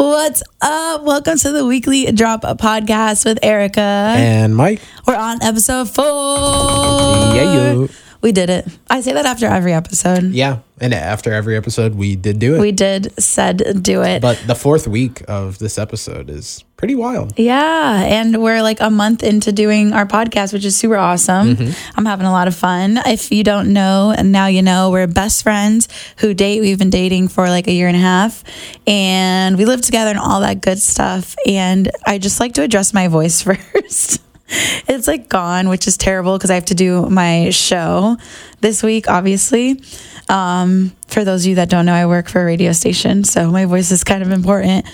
What's up? Welcome to the weekly drop podcast with Erica. And Mike. We're on episode four. Yeah, yo. We did it. I say that after every episode. Yeah. And after every episode, we did do it. We did said do it. but the fourth week of this episode is pretty wild. yeah. And we're like a month into doing our podcast, which is super awesome. Mm-hmm. I'm having a lot of fun. If you don't know, and now you know, we're best friends who date. We've been dating for like a year and a half and we live together and all that good stuff. And I just like to address my voice first. it's like gone, which is terrible because I have to do my show this week, obviously. Um, for those of you that don't know, I work for a radio station, so my voice is kind of important.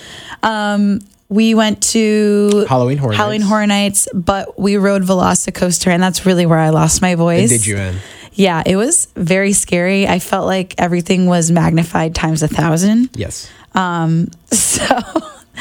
Um, we went to Halloween Horror Halloween Nights. Horror Nights, but we rode Velocicoaster, and that's really where I lost my voice. Did you in? Yeah, it was very scary. I felt like everything was magnified times a thousand. Yes. So.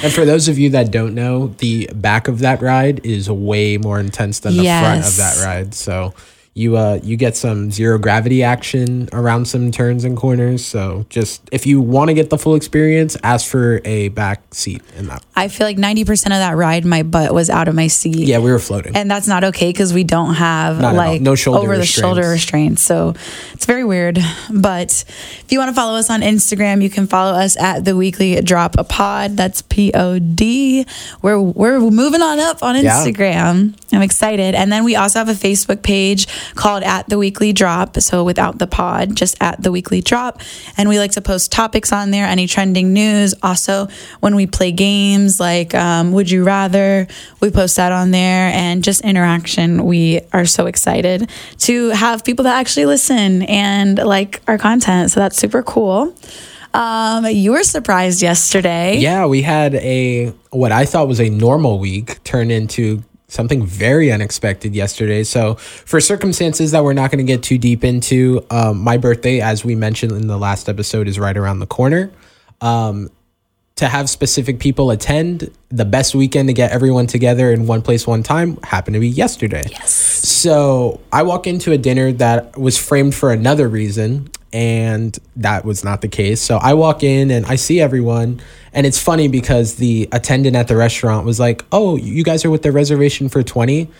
And for those of you that don't know, the back of that ride is way more intense than the front of that ride. So you uh you get some zero gravity action around some turns and corners. So just if you want to get the full experience, ask for a back seat in that. I feel like 90% of that ride, my butt was out of my seat. Yeah, we were floating. And that's not okay because we don't have Not like No shoulder over the shoulder restraints. So it's very weird. But if you want to follow us on Instagram, you can follow us at the weekly drop a pod. That's P O D. We're we're moving on up on Yeah. Instagram. I'm excited. And then we also have a Facebook page called at the weekly drop. So without the pod, just at the weekly drop. And we like to post topics on there, any trending news. Also, when we play games like um, Would You Rather, we post that on there and just interaction. We are so excited to have people that actually listen and like our content. So that's super cool. Um, you were surprised yesterday. Yeah, we had a what I thought was a normal week turn into something very unexpected yesterday. So, for circumstances that we're not going to get too deep into, um, my birthday, as we mentioned in the last episode, is right around the corner. Um, to have specific people attend, the best weekend to get everyone together in one place, one time happened to be yesterday. Yes. So I walk into a dinner that was framed for another reason, and that was not the case. So I walk in and I see everyone, and it's funny because the attendant at the restaurant was like, "Oh, you guys are with the reservation for 20?"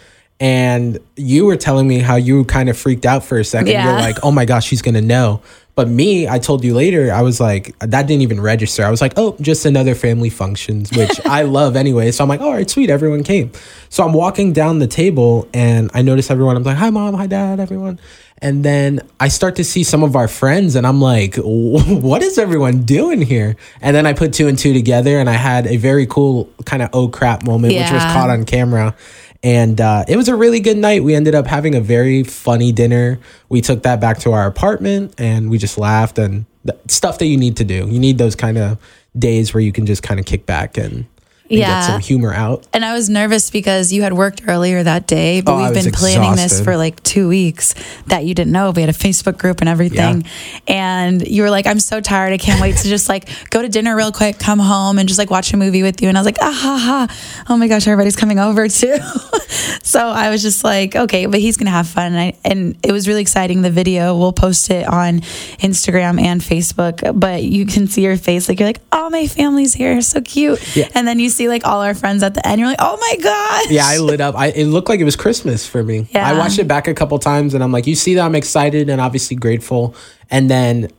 And you were telling me how you kind of freaked out for a second. Yeah. You're like, "Oh my gosh, she's gonna know." But me, I told you later, I was like, that didn't even register. I was like, oh, just another family functions, which I love anyway. So I'm like, all right, sweet, everyone came. So I'm walking down the table and I notice everyone. I'm like, hi, mom, hi, dad, everyone. And then I start to see some of our friends and I'm like, what is everyone doing here? And then I put two and two together and I had a very cool kind of oh crap moment, which was caught on camera. And uh, it was a really good night. We ended up having a very funny dinner. We took that back to our apartment and we just laughed and stuff that you need to do. You need those kind of days where you can just kind of kick back and Yeah. get some humor out. And I was nervous because you had worked earlier that day, but Oh, we've been planning this for like two weeks that you didn't know. We had a Facebook group and everything. And you were like, I'm so tired. I can't wait to just like go to dinner real quick, come home and just like watch a movie with you. And I was like, ah ha ha. Oh my gosh, everybody's coming over too. so I was just like, okay, but he's going to have fun. And, I, and it was really exciting. The video, we'll post it on Instagram and Facebook, but you can see your face. Like you're like, oh, my family's here. So cute. Yeah. And then you see like all our friends at the end. You're like, oh my gosh. Yeah, I lit up. I, it looked like it was Christmas for me. Yeah. I watched it back a couple times and I'm like, you see that I'm excited and obviously grateful. And then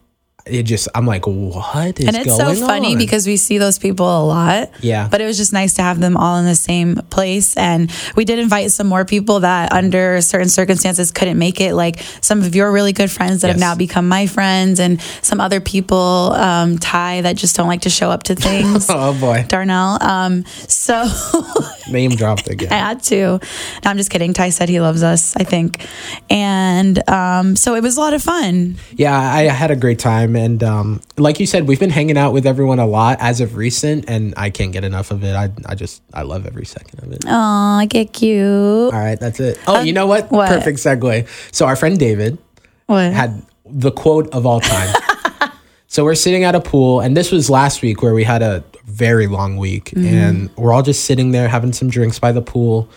it just, I'm like, what is and it's so funny on? because we see those people a lot. Yeah. But it was just nice to have them all in the same place. And we did invite some more people that, under certain circumstances, couldn't make it. Like some of your really good friends that have now become my friends, and some other people, um, Ty, that just don't like to show up to things. oh boy, Darnell. Um, so name dropped again. I had to. No, I'm just kidding. Ty said he loves us, I think. And um, so it was a lot of fun. Yeah, I had a great time, and um, like you said, we've been hanging out with everyone a lot as of recent, and I can't get enough of it. I, I just, I love every second of it. Oh, I get cute. All right, that's it. Oh, you know what? what? Perfect segue. So our friend David What? had the quote of all time. so we're sitting at a pool, and this was last week where we had a very long week, Mm-hmm. and we're all just sitting there having some drinks by the pool,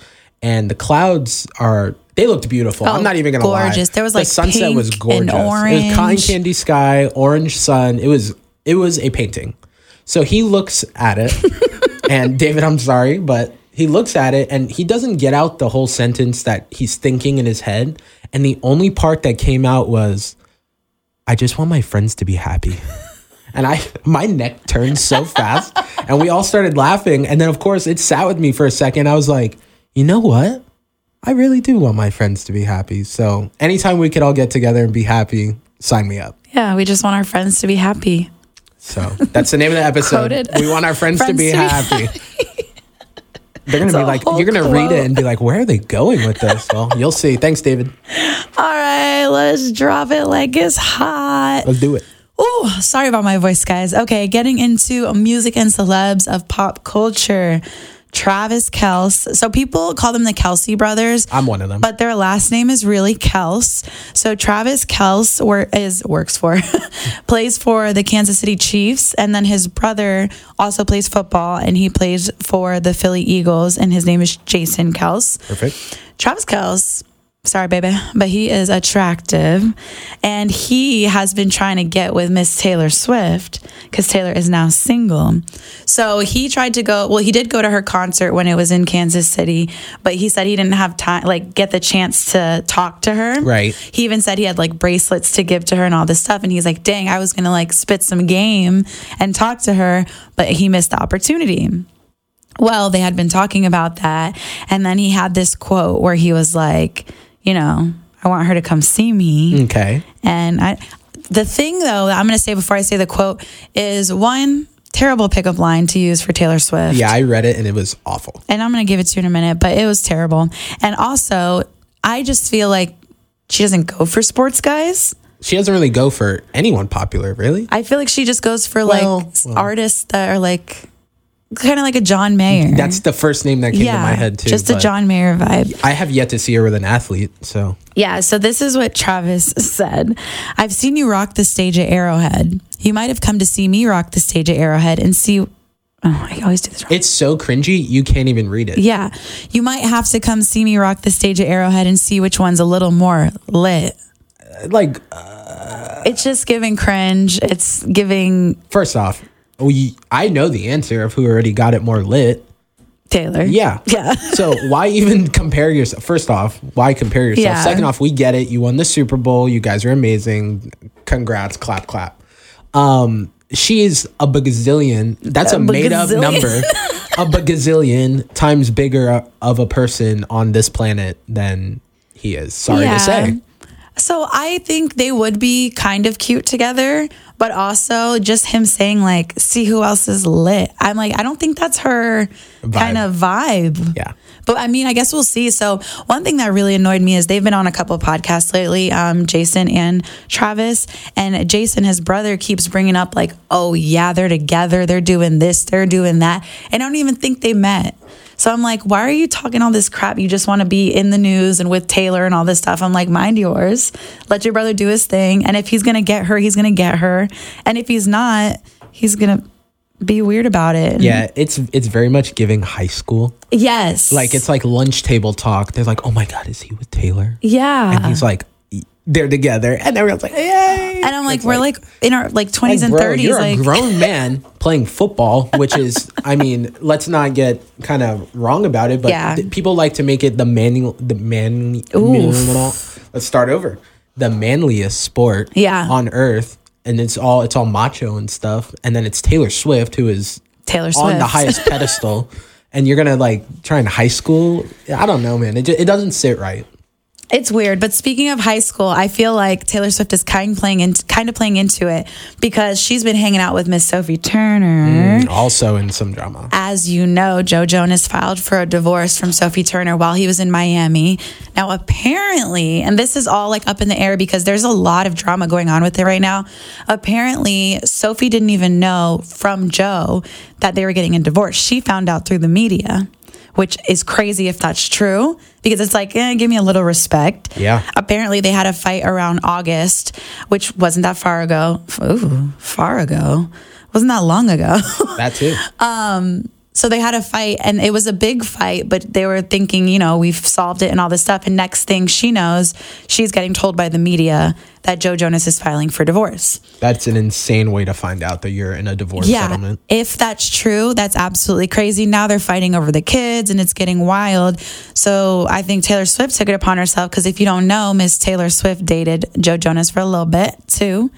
and the clouds are. They looked beautiful. Oh, I'm not even gonna lie. gorgeous. There was, the like, sunset was gorgeous. It was cotton orange. candy sky, orange sun. It was it was a painting. So he looks at it, and David, I'm sorry, but he looks at it and he doesn't get out the whole sentence that he's thinking in his head. And the only part that came out was, I just want my friends to be happy. And I, my neck turned so fast, and we all started laughing. And then, of course, it sat with me for a second. I was like, you know what? I really do want my friends to be happy. So anytime we could all get together and be happy, sign me up. Yeah, we just want our friends to be happy. So that's the name of the episode. We want our friends, to be to be happy. They're gonna It's be like, you're gonna read it and be like, where are they going with this? Well, you'll see. Thanks, David. All right, let's drop it like it's hot. Let's do it. Oh, sorry about my voice, guys. Okay, getting into music and celebs of pop culture. Travis Kels. So people call them the Kelsey brothers. I'm one of them. But their last name is really Kels. So Travis Kels wor- is works for, plays for the Kansas City Chiefs, and then his brother also plays football, and he plays for the Philly Eagles, and his name is Jason Kels. Perfect. Travis Kells, sorry, baby, but he is attractive. And he has been trying to get with Miss Taylor Swift because Taylor is now single. So he tried to go, well, he did go to her concert when it was in Kansas City, but he said he didn't have time, like, get the chance to talk to her. Right. He even said he had like bracelets to give to her and all this stuff. And he's like, dang, I was going to like spit some game and talk to her, but he missed the opportunity. Well, they had been talking about that. And then he had this quote where he was like, you know, I want her to come see me. Okay. And I, the thing though, that I'm going to say before I say the quote is one terrible pickup line to use for Taylor Swift. Yeah, I read it and it was awful. And I'm going to give it to you in a minute, but it was terrible. And also, I just feel like she doesn't go for sports guys. She doesn't really go for anyone popular, really. I feel like she just goes for Well, like artists that are like kind of like a John Mayer. That's the first name that came to my head too. Just a John Mayer vibe. I have yet to see her with an athlete, so Yeah, so this is what Travis said. I've seen you rock the stage at Arrowhead. You might have come to see me rock the stage at Arrowhead and see. Oh, I always do this wrong. it's so cringy you can't even read it. Yeah, you might have to come see me rock the stage at Arrowhead and see which one's a little more lit. Like, uh, It's just giving cringe. It's giving first off, we I know the answer of who already got it more lit. Taylor. Yeah. Yeah. so why even compare yourself? First off, why compare yourself? Yeah. Second off, we get it. You won the Super Bowl. You guys are amazing. Congrats. Clap, clap. Um, she is a bagazillion. That's a, A made up number. a bagazillion times bigger of a person on this planet than he is. Sorry Yeah. to say. So I think they would be kind of cute together, but also just him saying like, "See who else is lit." I'm like, I don't think that's her kind of vibe. Yeah. But I mean, I guess we'll see. So one thing that really annoyed me is they've been on a couple of podcasts lately, um, Jason and Travis, and Jason, his brother, keeps bringing up like, "Oh yeah, they're together. They're doing this. They're doing that," and I don't even think they met. So I'm like, why are you talking all this crap? You just want to be in the news and with Taylor and all this stuff. I'm like, mind yours. Let your brother do his thing. And if he's going to get her, he's going to get her. And if he's not, he's going to be weird about it. Yeah, it's it's very much giving high school. Yes. Like it's like lunch table talk. They're like, "Oh my god, is he with Taylor?" yeah. And he's like, "They're together," and everyone's like, "Yay!" And I'm like, It's we're like, in our like 20s like, and bro, 30s. You're Like, a grown man playing football, which is, I mean, let's not get kind of wrong about it, but Yeah. th- people like to make it the manual, the man. Let's start over. The manliest sport, Yeah. on earth, and it's all it's all macho and stuff, and then it's Taylor Swift who is Taylor Swift. on the highest pedestal, and you're gonna like try in high school. I don't know, man. It ju- it doesn't sit right. It's weird, but speaking of high school, I feel like Taylor Swift is kind of playing in, kind of playing into it because she's been hanging out with Miss Sophie Turner. Mm, also in some drama. As you know, Joe Jonas filed for a divorce from Sophie Turner while he was in Miami. Now, apparently, and this is all like up in the air because there's a lot of drama going on with it right now. Apparently, Sophie didn't even know from Joe that they were getting a divorce. She found out through the media, which is crazy if that's true because it's like, eh, give me a little respect. Yeah. Apparently, they had a fight around August, which wasn't that far ago. Ooh, far ago. Wasn't that long ago. That too. so they had a fight and it was a big fight, but they were thinking, you know, we've solved it and all this stuff. And next thing she knows, she's getting told by the media that Joe Jonas is filing for divorce. That's an insane way to find out that you're in a divorce Yeah. settlement. If that's true, that's absolutely crazy. Now they're fighting over the kids and it's getting wild. So I think Taylor Swift took it upon herself because if you don't know, Miss Taylor Swift dated Joe Jonas for a little bit too.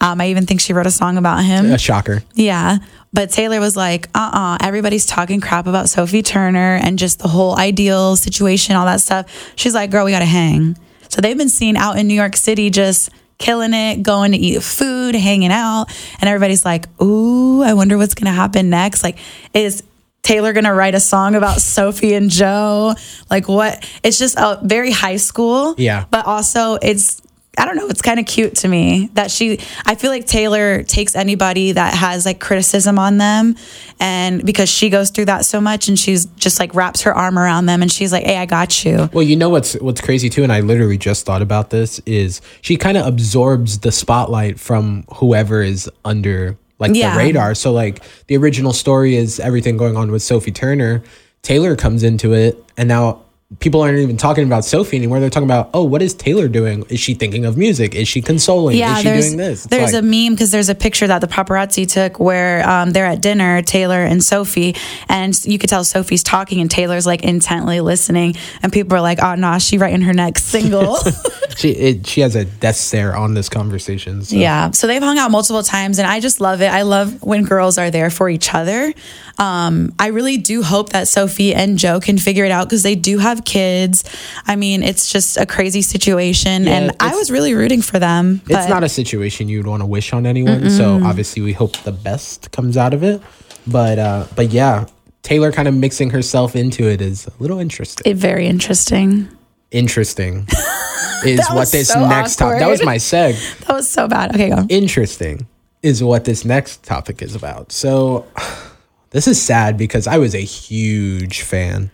Um, I even think she wrote a song about him. A shocker. Yeah. But Taylor was like, uh uh everybody's talking crap about Sophie Turner and just the whole ideal situation, all that stuff. She's like, girl, we got to hang. So they've been seen out in New York City just killing it, going to eat food, hanging out. And everybody's like, ooh, I wonder what's going to happen next. Like, is Taylor going to write a song about Sophie and Joe? Like, what? It's just a very high school. Yeah. But also, it's, I don't know, it's kind of cute to me that she, I feel like Taylor takes anybody that has like criticism on them. And because she goes through that so much and she's just like wraps her arm around them and she's like, hey, I got you. Well, you know what's what's crazy too, and I literally just thought about this is she kind of absorbs the spotlight from whoever is under like Yeah. the radar. So like the original story is everything going on with Sophie Turner. Taylor comes into it, and now people aren't even talking about Sophie anymore. They're talking about, oh, what is Taylor doing? Is she thinking of music? Is she consoling? Yeah, is she there's doing this? It's there's like- a meme because there's a picture that the paparazzi took where um, they're at dinner, Taylor and Sophie, and you could tell Sophie's talking and Taylor's like intently listening, and people are like, "Oh, nah, she writing her next single." she it, she has a death stare on this conversation. So. Yeah. So they've hung out multiple times and I just love it. I love when girls are there for each other. Um, I really do hope that Sophie and Joe can figure it out because they do have kids. I mean, it's just a crazy situation Yeah, and I was really rooting for them. It's but- not a situation you'd want to wish on anyone. So obviously we hope the best comes out of it. But uh but yeah, Taylor kind of mixing herself into it is a little interesting. it, very interesting. Interesting is what this so next topic. That was my seg. That was so bad. Okay, go. Interesting is what this next topic is about. So this is sad because I was a huge fan.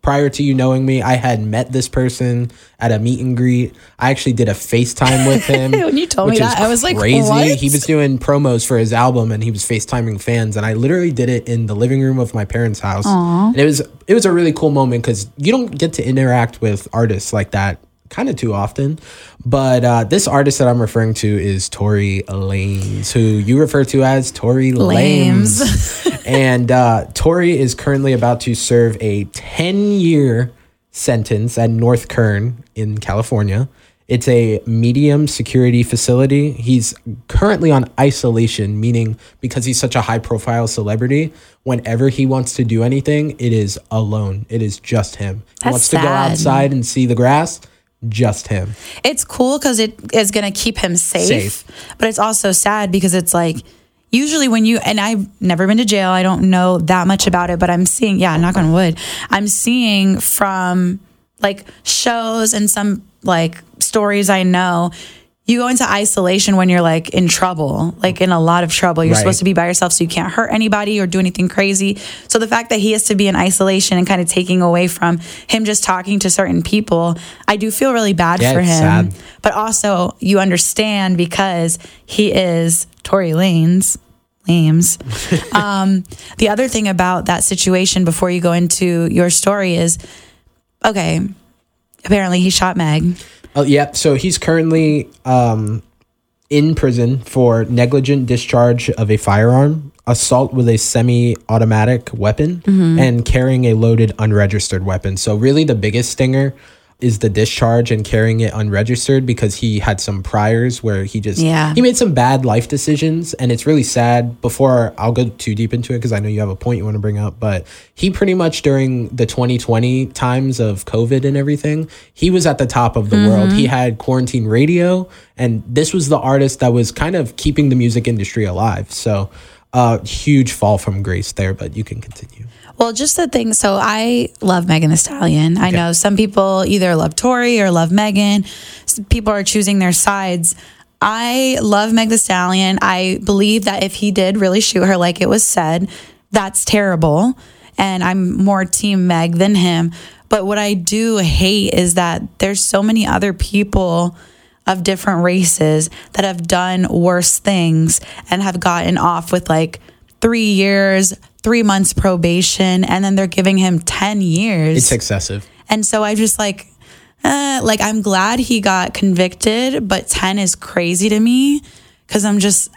Prior to you knowing me, I had met this person at a meet and greet. I actually did a FaceTime with him. When you told me that, I was like, crazy. "What?" He was doing promos for his album and he was FaceTiming fans. And I literally did it in the living room of my parents' house. And it was it was a really cool moment because you don't get to interact with artists like that kind of too often. But uh, this artist that I'm referring to is Tory Lanez, who you refer to as Tori Lames. and uh, Tori is currently about to serve a 10 year sentence at North Kern in California. It's a medium security facility. He's currently on isolation, meaning because he's such a high profile celebrity, whenever he wants to do anything, it is alone. It is just him. he That's wants to go outside and see the grass, just him. It's cool because it is going to keep him safe, Safe. but it's also sad because it's like usually when you and I've never been to jail, I don't know that much about it, but I'm seeing, yeah, knock on wood, I'm seeing from like shows and some like stories I know. You go into isolation when you're like in trouble, like in a lot of trouble. You're Right. supposed to be by yourself so you can't hurt anybody or do anything crazy. So the fact that he has to be in isolation and kind of taking away from him just talking to certain people, I do feel really bad Yeah, for him. sad. But also you understand because he is Tory Lanez. Lames. um, the other thing about that situation before you go into your story is okay, apparently he shot Meg. Oh, yeah. So he's currently um, in prison for negligent discharge of a firearm, assault with a semi automatic weapon, and carrying a loaded unregistered weapon. So, really, the biggest stinger is the discharge and carrying it unregistered because he had some priors where he just Yeah. he made some bad life decisions. And it's really sad. Before I'll go too deep into it because I know you have a point you want to bring up but he pretty much during the 2020 times of covid and everything he was at the top of the world. He had quarantine radio and this was the artist that was kind of keeping the music industry alive. So uh huge fall from grace there but you can continue Well, just the thing. So I love Megan Thee Stallion. I know some people either love Tory or love Megan. People are choosing their sides. I love Meg Thee Stallion. I believe that if he did really shoot her, like it was said, that's terrible. And I'm more team Meg than him. But what I do hate is that there's so many other people of different races that have done worse things and have gotten off with like three years, three months probation and then they're giving him 10 years. It's excessive. and so I just like, uh, like, I'm glad he got convicted, but 10 is crazy to me because I'm just,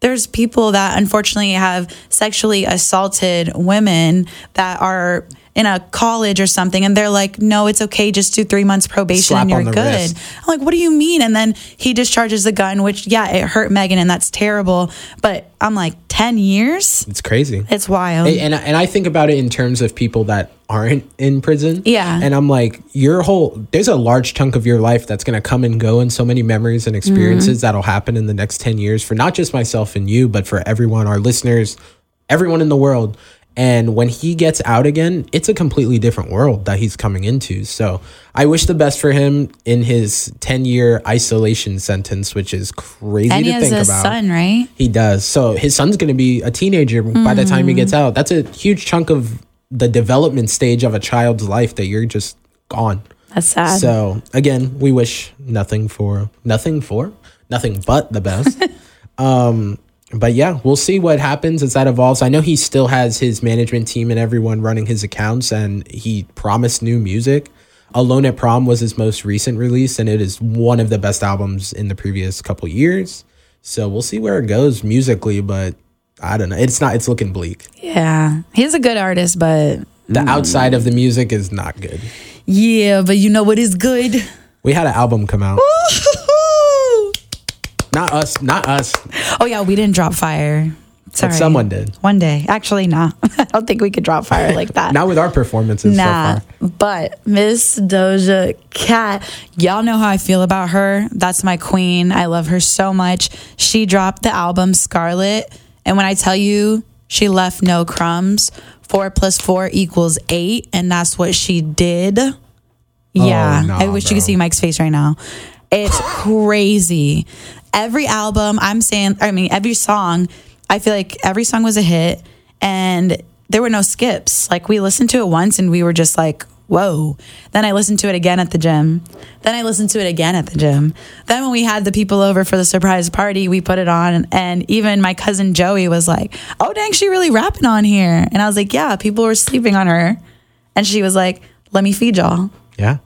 there's people that unfortunately have sexually assaulted women that are in a college or something and they're like no it's okay just do three months probation Slap and you're good wrist. i'm like what do you mean and then he discharges the gun which yeah it hurt megan and that's terrible but i'm like 10 years It's crazy. it's wild and and I think about it in terms of people that aren't in prison. Yeah. And I'm like, your whole there's a large chunk of your life that's gonna come and go and so many memories and experiences mm-hmm. that'll happen in the next 10 years for not just myself and you, but for everyone, our listeners, everyone in the world. And when he gets out again, it's a completely different world that he's coming into. So I wish the best for him in his 10 year isolation sentence, which is crazy and to he has think a about. son right He does. So his son's going to be a teenager by the time he gets Mm. out. That's a huge chunk of the development stage of a child's life that you're just gone. that's sad So again, we wish nothing for nothing for nothing but the best. um, but yeah, we'll see what happens as that evolves. I know he still has his management team and everyone running his accounts, and he promised new music. Alone at Prom was his most recent release, and it is one of the best albums in the previous couple years. So we'll see where it goes musically, but I don't know. It's not. It's looking bleak. yeah he's a good artist but The Mm. outside of the music is not good. yeah but you know what is good We had an album come out. Not us. Not us. oh yeah we didn't drop fire Sorry. someone did. one day actually nah i don't think we could drop fire like that Not with our performances Nah, so far. but Miss Doja Cat, y'all know how I feel about her. That's my queen. I love her so much. She dropped the album Scarlet, and when I tell you she left no crumbs, four plus four equals eight, and that's what she did. Oh, yeah, nah, I wish you could see Mike's face right now. It's crazy. Every album, I'm saying, I mean, every song, I feel like every song was a hit and there were no skips. Like we listened to it once and we were just like, whoa. Then I listened to it again at the gym. Then I listened to it again at the gym. Then when we had the people over for the surprise party, we put it on. And even my cousin Joey was like, oh, dang, she really rapping on here. And I was like, yeah, people were sleeping on her. And she was like, let me feed y'all. Yeah.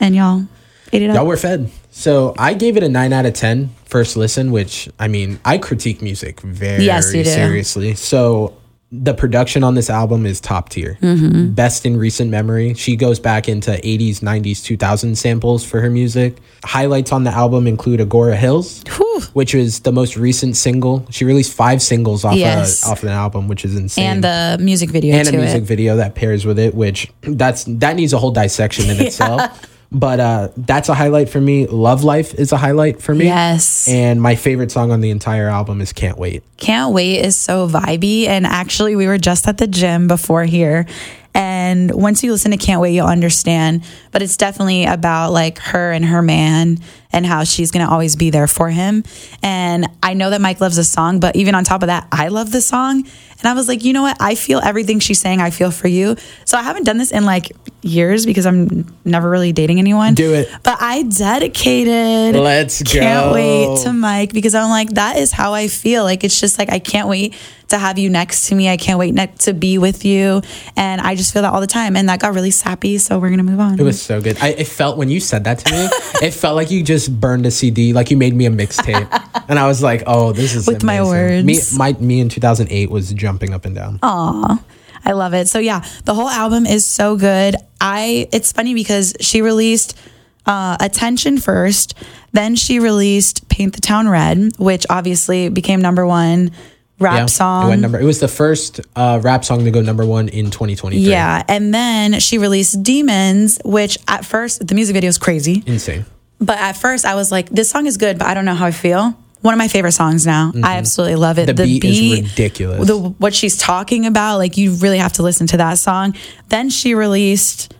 And y'all ate it up. Y'all were fed. So I gave it a nine out of 10 first listen, which I mean, I critique music very Yes, seriously. So the production on this album is top tier. Mm-hmm. Best in recent memory. She goes back into 80s, 90s, 2000 samples for her music. Highlights on the album include Agora Hills, Whew. which is the most recent single. She released five singles off, Yes. of, off the album, which is insane. and the music video and a music it. video that pairs with it, which that's that needs a whole dissection in itself. But uh, that's a highlight for me. Love Life is a highlight for me. Yes. And my favorite song on the entire album is Can't Wait. Can't Wait is so vibey. And actually, we were just at the gym before here. And once you listen to Can't Wait, you'll understand. But it's definitely about like her and her man and how she's going to always be there for him. And I know that Mike loves the song, but even on top of that, I love the song. And I was like, you know what? I feel everything she's saying, I feel for you. So I haven't done this in like years because I'm never really dating anyone. Do it. But I dedicated Let's go. Can't wait to Mike because I'm like, that is how I feel. Like, it's just like, I can't wait to have you next to me. I can't wait ne- to be with you. And I just feel that all the time. And that got really sappy. So we're going to move on. It was so good. I it felt when you said that to me, it felt like you just burned a CD, like you made me a mixtape, and I was like, "Oh, this is With my amazing. Me, words. my me in 2008 was jumping up and down. Aw, I love it. So yeah, the whole album is so good. I it's funny because she released uh, Attention first, then she released Paint the Town Red, which obviously became number one rap It song. went number. It was the first uh, rap song to go number one in 2023. yeah, and then she released Demons, which at first the music video is crazy, insane. but at first I was like, this song is good, but I don't know how I feel. One of my favorite songs now. I absolutely love it. Mm-hmm. The beat is ridiculous. The, what she's talking about, like you really have to listen to that song. Then she released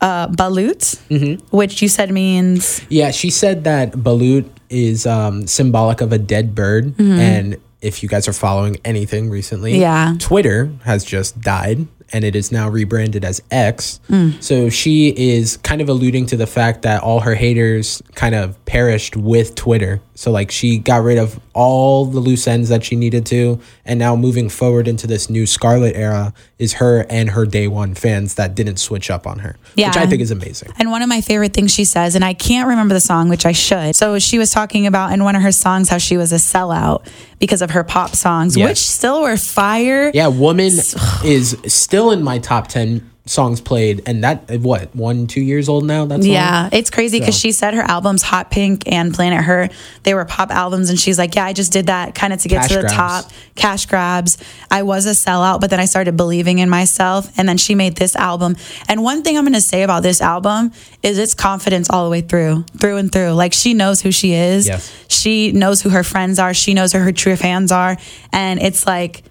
uh, Balut, Mm-hmm. which you said means Yeah, she said that balut is um, symbolic of a dead bird. And if you guys are following anything recently, Mm-hmm. Yeah. Twitter has just died. And it is now rebranded as X. Mm. So she is kind of alluding to the fact that all her haters kind of perished with Twitter. So like she got rid of all the loose ends that she needed to, and now moving forward into this new Scarlet era is her and her day one fans that didn't switch up on her, which I think is amazing. And one of my favorite things she says, and I can't remember the song, which I should. So she was talking about in one of her songs how she was a sellout because of her pop songs, Yes. which still were fire. Yeah, Woman is still in my top 10 songs played, and that, what, one, two years old now? That's Yeah, it's crazy because So- she said her albums Hot Pink and Planet Her, they were pop albums. And she's like, Yeah, I just did that kind of to get Cash to the grabs. top, cash grabs. I was a sellout, but then I started believing in myself. And then she made this album. And one thing I'm going to say about this album is it's confidence all the way through, through and through. Like she knows who she is. Yes. She knows who her friends are. She knows who her true fans are. And it's like,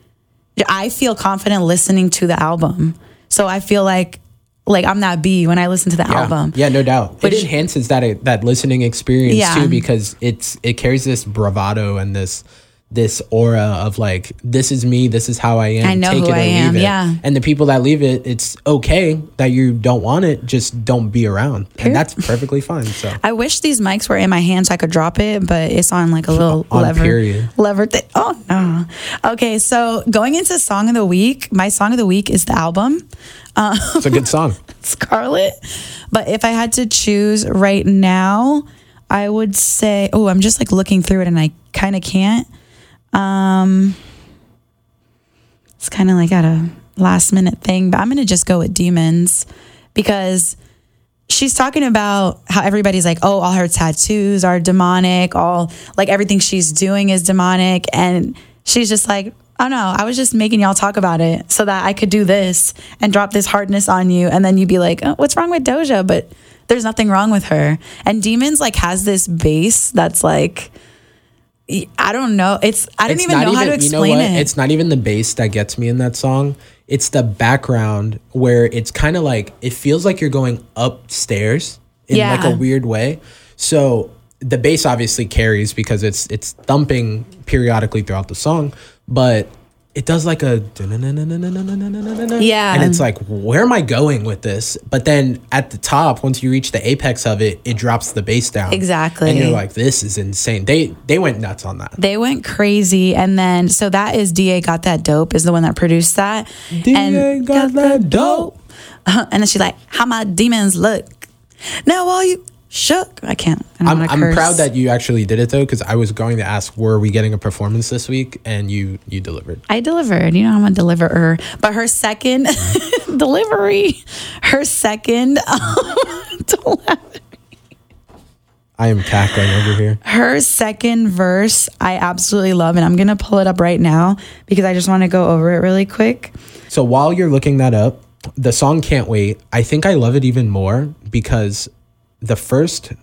I feel confident listening to the album. So I feel like, like I'm that B when I listen to the Yeah. album. Yeah, no doubt. It enhances that that listening experience Yeah. too because it's it carries this bravado and this this aura of like this is me, this is how I am. I know take who it I am, leave it. yeah. And the people that leave it, it's okay that you don't want it, just don't be around. And that's perfectly fine. So I wish these mics were in my hand so I could drop it, but it's on like a little On lever. period. Lever thing. Oh no. Okay, so going into song of the week, my song of the week is the album, um, it's a good song. Scarlet. But if I had to choose right now, I would say, oh, I'm just like looking through it and I kind of can't. Um, it's kind of like at a last minute thing, but I'm going to just go with Demons because she's talking about how everybody's like, oh, all her tattoos are demonic, all like everything she's doing is demonic. And she's just like, oh no, I was just making y'all talk about it so that I could do this and drop this hardness on you. And then you'd be like, oh, what's wrong with Doja? But there's nothing wrong with her. And Demons like has this base that's like, I don't know. It's I don't It's even know how to you know explain what? it. It's not even the bass that gets me in that song. It's the background where it's kind of like it feels like you're going upstairs in like a weird way. So the bass obviously carries because it's it's thumping periodically throughout the song, but it does like a Yeah. and it's like where am I going with this? But then at the top, once you reach the apex of it, it drops the bass down Exactly. and you're like, this is insane. They they went nuts on that. They went crazy, and then so that is Da got that dope is the one that produced that. DA got that dope. Uh, and then she's like, "How my demons look now? While you shook, I can't. I I'm proud that you actually did it though, because I was going to ask, were we getting a performance this week? And you you delivered. I delivered. You know, I'm a deliverer. But her second delivery, her second, don't laugh. I am cackling over here. her second verse, I absolutely love, and I'm gonna pull it up right now because I just want to go over it really quick. So while you're looking that up, the song "Can't Wait," I think I love it even more because the first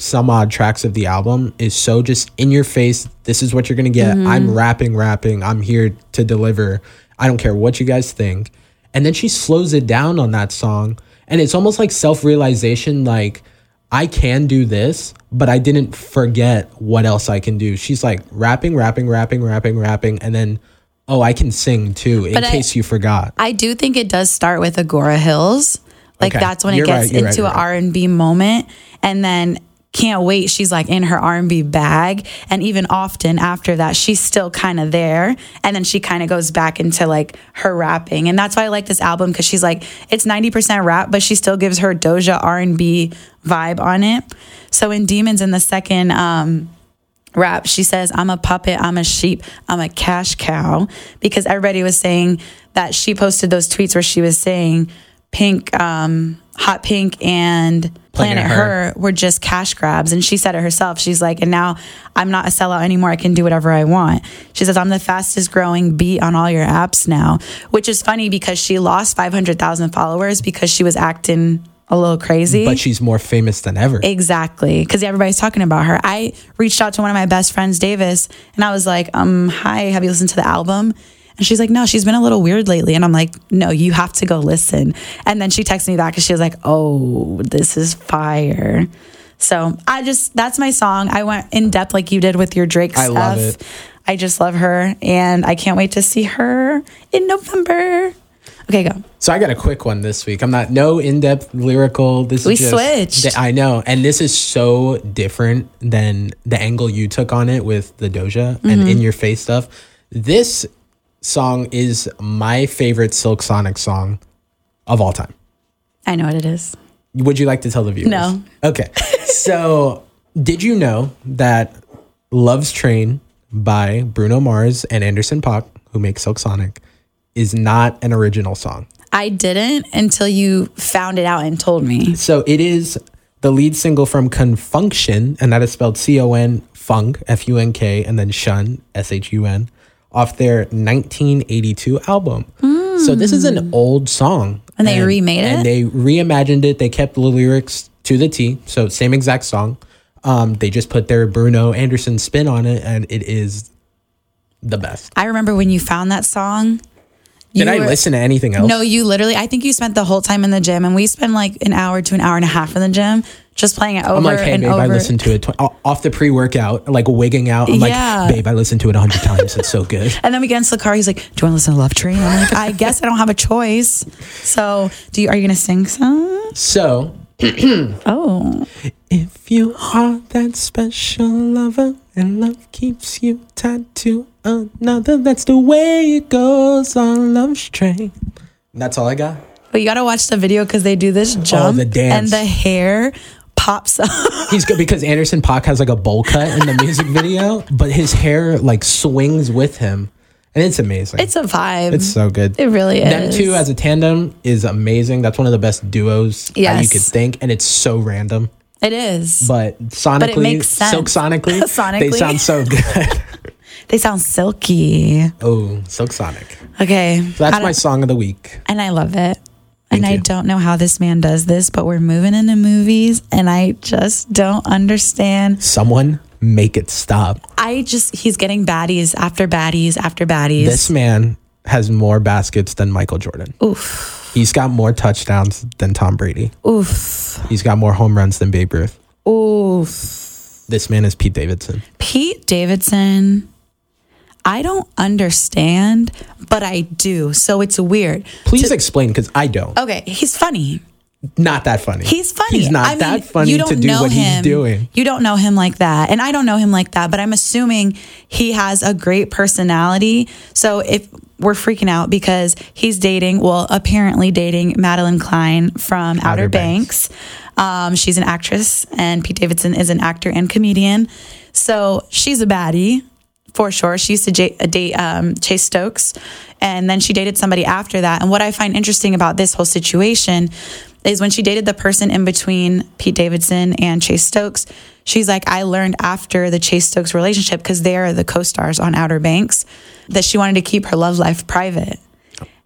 some odd tracks of the album is so just in your face. This is what you're gonna get. Mm-hmm. I'm rapping, rapping. I'm here to deliver. I don't care what you guys think. And then she slows it down on that song, and it's almost like self realization. Like I can do this, but I didn't forget what else I can do. She's like rapping, rapping, rapping, rapping, rapping, and then. Oh, I can sing too, in But I- case you forgot. I do think it does start with Agora Hills. Like Okay. that's when You're it gets right, right, into you're an right. R and B moment, and then can't wait. She's like in her R and B bag, and even often after that, she's still kind of there, and then she kind of goes back into like her rapping, and that's why I like this album because she's like it's ninety percent rap, but she still gives her Doja R and B vibe on it. So in Demons in the second. um rap. She says, I'm a puppet, I'm a sheep, I'm a cash cow. Because everybody was saying that she posted those tweets where she was saying pink, um, hot pink and Planet, Planet Her. were just cash grabs. And she said it herself. She's like, and now I'm not a sellout anymore. I can do whatever I want. She says, I'm the fastest growing beat on all your apps now, which is funny because she lost 500,000 followers because she was acting a little crazy. But she's more famous than ever. Exactly, because everybody's talking about her. I reached out to one of my best friends, Davis, and I was like, "Um, hi, have you listened to the album?" And she's like, "No, she's been a little weird lately." And I'm like, "No, you have to go listen." And then she texted me back, and she was like, "Oh, this is fire." So I just that's my song. I went in depth like you did with your Drake I stuff. love it. I just love her, and I can't wait to see her in November. Okay, go. So I got a quick one this week. I'm not no in-depth lyrical. This We is just, switched. I know, and this is so different than the angle you took on it with the Doja and Mm-hmm. in your face stuff. This song is my favorite Silk Sonic song of all time. I know what it is. Would you like to tell the viewers? No. Okay. So, did you know that Love's Train by Bruno Mars and Anderson Paak, who make Silk Sonic, is not an original song? I didn't until you found it out and told me. So, it is the lead single from Con Funk Shun, and that is spelled C O N Funk, F U N K, and then Shun, S H U N, off their 1982 album. So, this is an old song. And they remade it? And they reimagined it. They kept the lyrics to the T. So, same exact song. Um, they just put their Bruno Anderson spin on it, and it is the best. I remember when you found that song. Did you I were- listen to anything else? No, you literally. I think you spent the whole time in the gym, and we spend like an hour to an hour and a half in the gym just playing it over and over. I'm like, hey, and babe, over. I listened to it tw- off the pre workout, like wigging out. I'm Yeah. like, babe, I listened to it a hundred times. It's so good. and then we get into the car. He's like, "Do you want to listen to Love Train?" I'm like, "I guess I don't have a choice." So, do you? Are you gonna sing some? So, Oh, if you are that special lover and love keeps you tied to another, that's the way it goes on Love's Train. That's all I got. but you gotta watch the video because they do this oh, jump the dance. and the hair pops up. He's good because Anderson Paak has like a bowl cut in the music video, but his hair like swings with him, and it's amazing. it's a vibe. It's so good. it really is. Them two as a tandem is amazing. That's one of the best duos that you could think, and it's so random. it is. But sonically, makes sense. Silk Sonically, they sound so good. they sound silky. oh, Silk Sonic. Okay, So that's my song of the week. and I love it. Thank and I don't know how this man does this, but we're moving into movies, and I just don't understand. Someone make it stop. I just he's getting baddies after baddies after baddies. This man has more baskets than Michael Jordan. Oof, He's got more touchdowns than Tom Brady. oof, He's got more home runs than Babe Ruth. oof. This man is Pete Davidson. Pete Davidson. I don't understand, but I do. So it's weird. Please explain because I don't. Okay, he's funny. Not that funny. He's funny. He's not I mean, that funny you don't to do know what him. he's doing. You don't know him like that. And I don't know him like that, but I'm assuming he has a great personality. So if we're freaking out because he's dating, well, apparently dating Madelyn Cline from Outer, Outer Banks. Banks. Um, she's an actress, and Pete Davidson is an actor and comedian. So she's a baddie for sure. She used to j- date um, Chase Stokes, and then she dated somebody after that. And what I find interesting about this whole situation is when she dated the person in between Pete Davidson and Chase Stokes, she's like, I learned after the Chase Stokes relationship, because they are the co stars on Outer Banks, that she wanted to keep her love life private.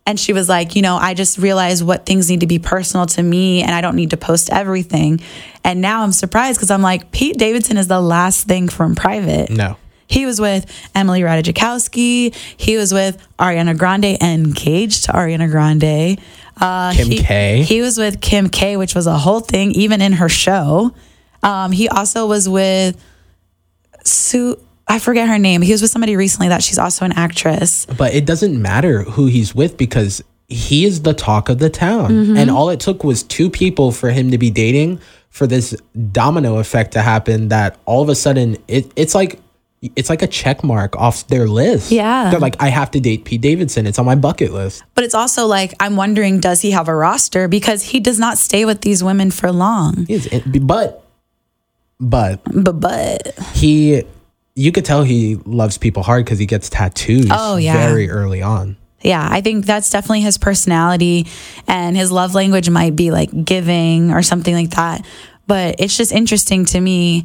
And she was like, you know, I just realized what things need to be personal to me and I don't need to post everything. And now I'm surprised because I'm like, Pete Davidson is the last thing from private. No. He was with Emily Ratajkowski. He was with Ariana Grande, engaged to Ariana Grande. Uh, Kim he, K. He was with Kim K, which was a whole thing, even in her show. Um, he also was with Sue. I forget her name. He was with somebody recently that she's also an actress. But it doesn't matter who he's with because he is the talk of the town. Mm-hmm. And all it took was two people for him to be dating for this domino effect to happen that all of a sudden it, it's like it's like a check mark off their list. Yeah. They're like, I have to date Pete Davidson. It's on my bucket list. But it's also like, I'm wondering, does he have a roster? Because he does not stay with these women for long. He is- But but But, but, he you could tell he loves people hard because he gets tattoos Oh, yeah. very early on. yeah, I think that's definitely his personality and his love language might be like giving or something like that. But it's just interesting to me.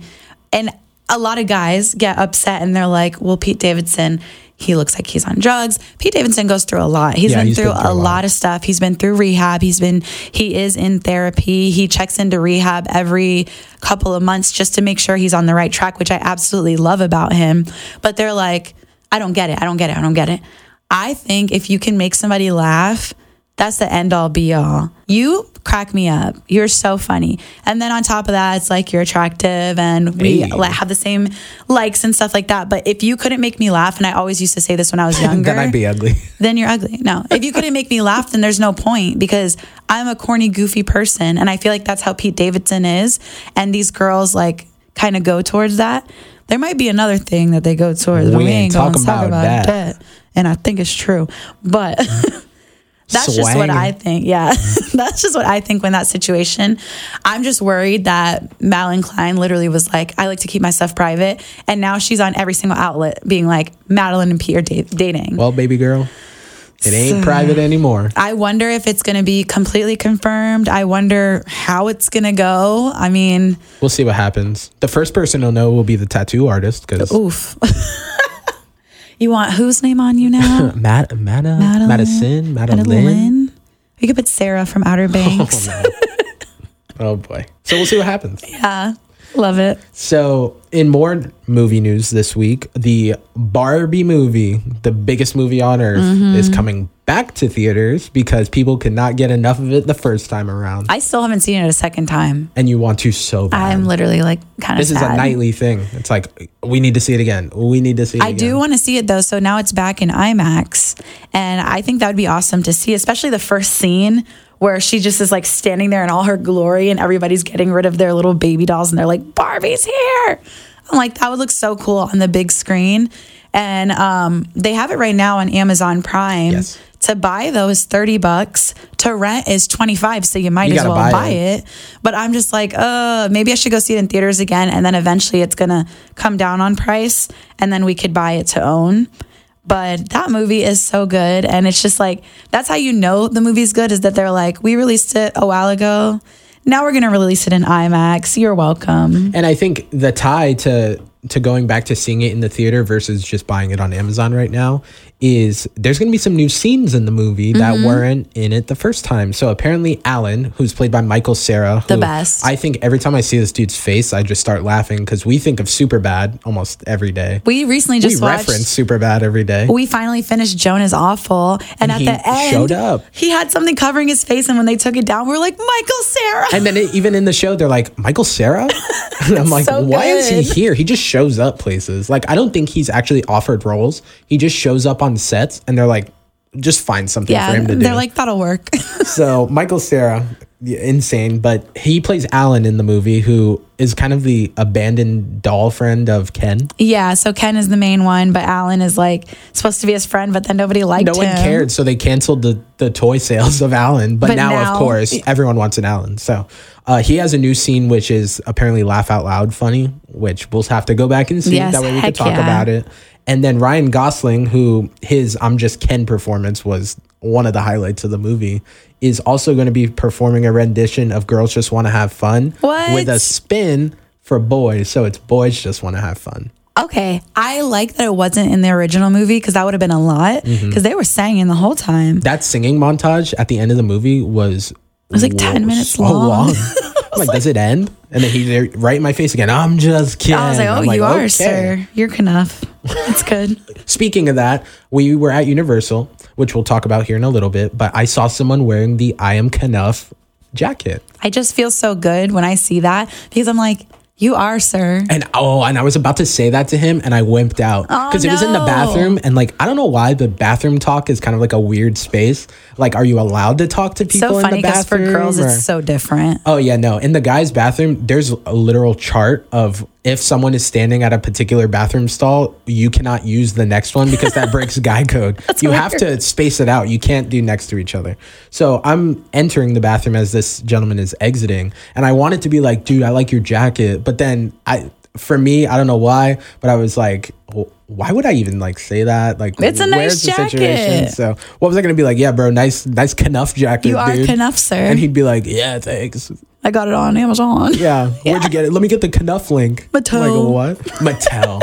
And a lot of guys get upset and they're like, well, Pete Davidson, he looks like he's on drugs. Pete Davidson goes through a lot. He's Yeah, been he's through, been through a a lot. lot of stuff. He's been through rehab. He's been, he is in therapy. He checks into rehab every couple of months just to make sure he's on the right track, which I absolutely love about him. But they're like, I don't get it. I don't get it. I don't get it. I think if you can make somebody laugh, That's the end all be all. You crack me up. You're so funny. And then on top of that, it's like you're attractive and we Hey. have the same likes and stuff like that. But if you couldn't make me laugh, and I always used to say this when I was younger, then I'd be ugly. then you're ugly. No, if you couldn't make me laugh, then there's no point because I'm a corny, goofy person. And I feel like that's how Pete Davidson is. And these girls like kind of go towards that. There might be another thing that they go towards, but We we ain't ain't talking talk about about that. that. And I think it's true. But that's just what I think. Yeah. that's just what I think when that situation. I'm just worried that Madelyn Cline literally was like, I like to keep my stuff private. And now she's on every single outlet being like, Madelyn and Pete are da- dating. Well, baby girl, it ain't private anymore. I wonder if it's going to be completely confirmed. I wonder how it's going to go. I mean, We'll see what happens. The first person to know will be the tattoo artist because oof. you want whose name on you now? Matt, Mata, Madelyn- Madison, Madelyn. Madelyn. We could put Sarah from Outer oh, Banks. Oh boy. So we'll see what happens. yeah. Love it. So, in more movie news this week, the Barbie movie, the biggest movie on earth, Mm-hmm. is coming back to theaters because people could not get enough of it the first time around. I still haven't seen it a second time. and you want to so bad. I'm literally like kind of this is a nightly thing. It's like, we need to see it again. We need to see it I again. do want to see it though. So now it's back in IMAX. And I think that would be awesome to see, especially the first scene where she just is like standing there in all her glory and everybody's getting rid of their little baby dolls and they're like, Barbie's here. I'm like, that would look so cool on the big screen. And um, they have it right now on Amazon Prime. Yes. To buy those 30 bucks. To rent is 25. So you might You as well buy buy it. it. But I'm just like, uh, maybe I should go see it in theaters again. And then eventually it's going to come down on price. And then we could buy it to own. But that movie is so good. And it's just like, that's how you know the movie's good is that they're like, we released it a while ago. Now we're going to release it in IMAX. You're welcome. And I think the tie to to going back to seeing it in the theater versus just buying it on Amazon right now is there's going to be some new scenes in the movie Mm-hmm. that weren't in it the first time. So apparently Alan, who's played by Michael Cera, The best. I think every time I see this dude's face, I just start laughing because we think of Superbad almost every day. We recently We just watched. reference Superbad every day. we finally finished Joan is awful, and, And at he the end, showed up. He had something covering his face, and when they took it down, we are like, Michael Cera. And then it, even in the show, they're like, Michael Cera? And I'm like, so why is he here? He just shows up places. Like, I don't think he's actually offered roles. He just shows up on sets and they're like, just find something yeah, for him to do. they're like, that'll work. so Michael Cera, insane, but he plays Alan in the movie, who is kind of the abandoned doll friend of Ken. yeah, so Ken is the main one, but Alan is like supposed to be his friend, but then nobody liked No him. one cared, so they canceled the, the toy sales of Alan. But, But now, now- of course, everyone wants an Alan. So uh, he has a new scene, which is apparently laugh out loud funny, which we'll have to go back and see. Yes, that way we can talk yeah. about it. And then Ryan Gosling, who his I'm Just Ken performance was one of the highlights of the movie, is also going to be performing a rendition of Girls Just Want to Have Fun What? with a spin for boys. So it's Boys Just Want to Have Fun. Okay, I like that it wasn't in the original movie because that would have been a lot because Mm-hmm. they were singing the whole time. that singing montage at the end of the movie was it was like 10 minutes long. I'm like, does it end? And then he's right in my face again. I'm just kidding. I was like, oh, I'm you are, okay. sir. You're enough. It's good. Speaking of that, we were at Universal, which we'll talk about here in a little bit, but I saw someone wearing the I am Kenough jacket. I just feel so good when I see that because I'm like, you are, sir. And oh, and I was about to say that to him and I wimped out Oh, because it was in the bathroom and like I don't know why the bathroom talk is kind of like a weird space. Like, are you allowed to talk to people So in funny the because for bathroom? girls, or- it's so different. Oh yeah, no. In the guys' bathroom, there's a literal chart of if someone is standing at a particular bathroom stall, you cannot use the next one because that breaks guy code. you have to space it out. You can't do next to each other. So I'm entering the bathroom as this gentleman is exiting, and I wanted to be like, dude, I like your jacket, but then I. For me, I don't know why, but I was like, why would I even like say that? Like, It's a nice jacket. So, what was I gonna be like? Yeah, bro, nice, nice Kenough jacket, You are dude. Kenough, sir. And he'd be like, yeah, thanks. I got it on Amazon. Yeah. Where'd you get it? Let me get the Kenough link. Mattel. Like, what? Mattel.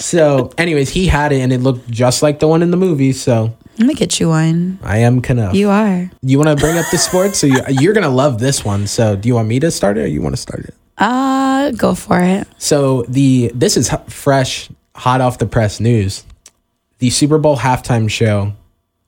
so, anyways, he had it and it looked just like the one in the movie. So, Let me get you one. I am Kenough. You, are. You want to bring up the sports? So, you, you're going to love this one. So, do you want me to start it or you want to start it? Uh, go for it. So, the this is fresh, hot off the press news. The Super Bowl halftime show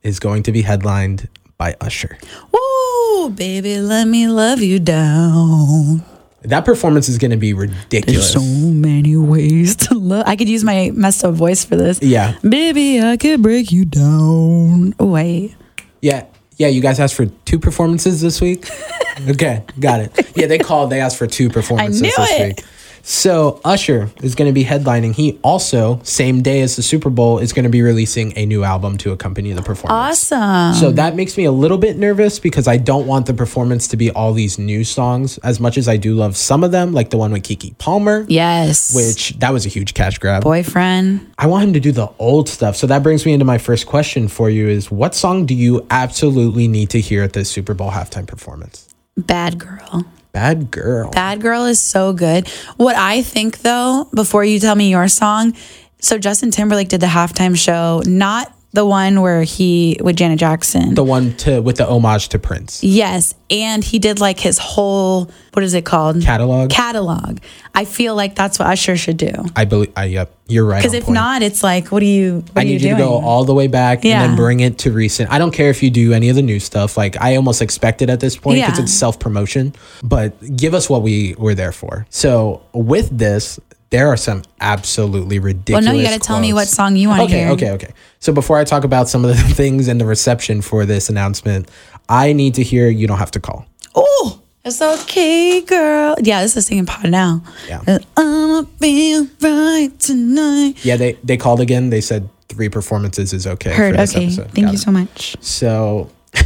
is going to be headlined by Usher. Woo, baby, let me love you down. That performance is going to be There's ridiculous. so many ways to love. I could use my messed up voice for this. Yeah. Baby, I could break you down. Wait. Yeah. Yeah, you guys asked for two performances this week? okay, got it. Yeah, they called, they asked for two performances knew this it. week. So Usher is going to be headlining. He also, same day as the Super Bowl, is going to be releasing a new album to accompany the performance. Awesome. So that makes me a little bit nervous because I don't want the performance to be all these new songs as much as I do love some of them, like the one with Keke Palmer, yes. which that was a huge cash grab. boyfriend. I want him to do the old stuff. So that brings me into my first question for you is what song do you absolutely need to hear at the Super Bowl halftime performance? Bad girl. Bad girl. Bad Girl is so good. What I think though, before you tell me your song, so Justin Timberlake did the halftime show, not the one where he with Janet Jackson. the one to with the homage to Prince. yes, and he did like his whole what is it called? Catalog? Catalog. I feel like that's what Usher should do. I believe I yep, you're right. Because if point. not, it's like, what are you? What I are need you, you to go all the way back and then bring it to recent. I don't care if you do any of the new stuff. Like I almost expect it at this point because Yeah. it's self promotion. But give us what we were there for. So with this, there are some absolutely ridiculous. Well, no, you got to tell me what song you want to Okay, hear. okay, okay. Okay. So before I talk about some of the things and the reception for this announcement, I need to hear "You Don't Have to Call." Oh, it's okay, girl. Yeah, this is singing pod now. Yeah. Uh, I'ma be right tonight. Yeah, they they called again. They said three performances is okay. Heard. For this Okay. episode. Thank Got you it. so much. So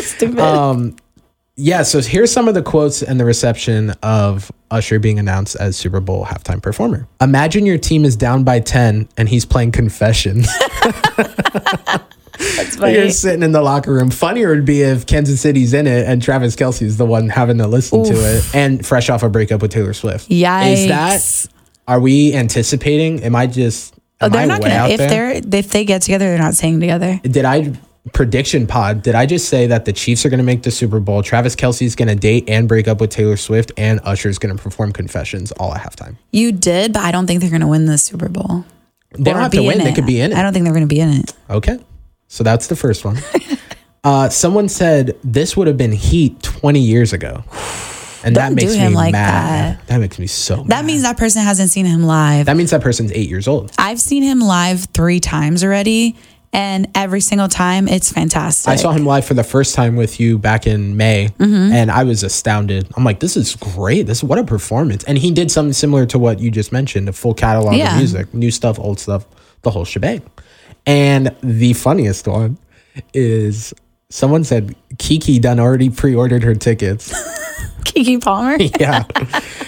Stupid. Um, yeah, so here's some of the quotes and the reception of Usher being announced as Super Bowl halftime performer. Imagine your team is down by 10 and he's playing Confessions. That's funny. You're sitting in the locker room. Funnier would be if Kansas City's in it and Travis Kelce's the one having to listen to it and fresh off a breakup with Taylor Swift. Yikes. Is that, are we anticipating? Am I just, Oh, am they're I not gonna. If there? they're if they get together, they're not singing together. did I prediction pod? Did I just say that the Chiefs are going to make the Super Bowl? Travis Kelce's going to date and break up with Taylor Swift, and Usher's going to perform Confessions all at halftime. You did, but I don't think they're gonna win the Super Bowl. They Or don't have to win; they could be in it. I don't think they're gonna be in it. Okay, so that's the first one. uh, someone said this would have been Heat 20 years ago, and that Don't do makes him me like mad. That. makes me so. That mad. means that person hasn't seen him live. that means that person's eight years old. I've seen him live three times already, and every single time it's fantastic. I saw him live for the first time with you back in May, Mm-hmm. and I was astounded. I'm like, this is great. This is what a performance. And he did something similar to what you just mentioned, a full catalog Yeah. of music, new stuff, old stuff, the whole shebang. And the funniest one is someone said Keke done already pre-ordered her tickets. Keke Palmer. yeah.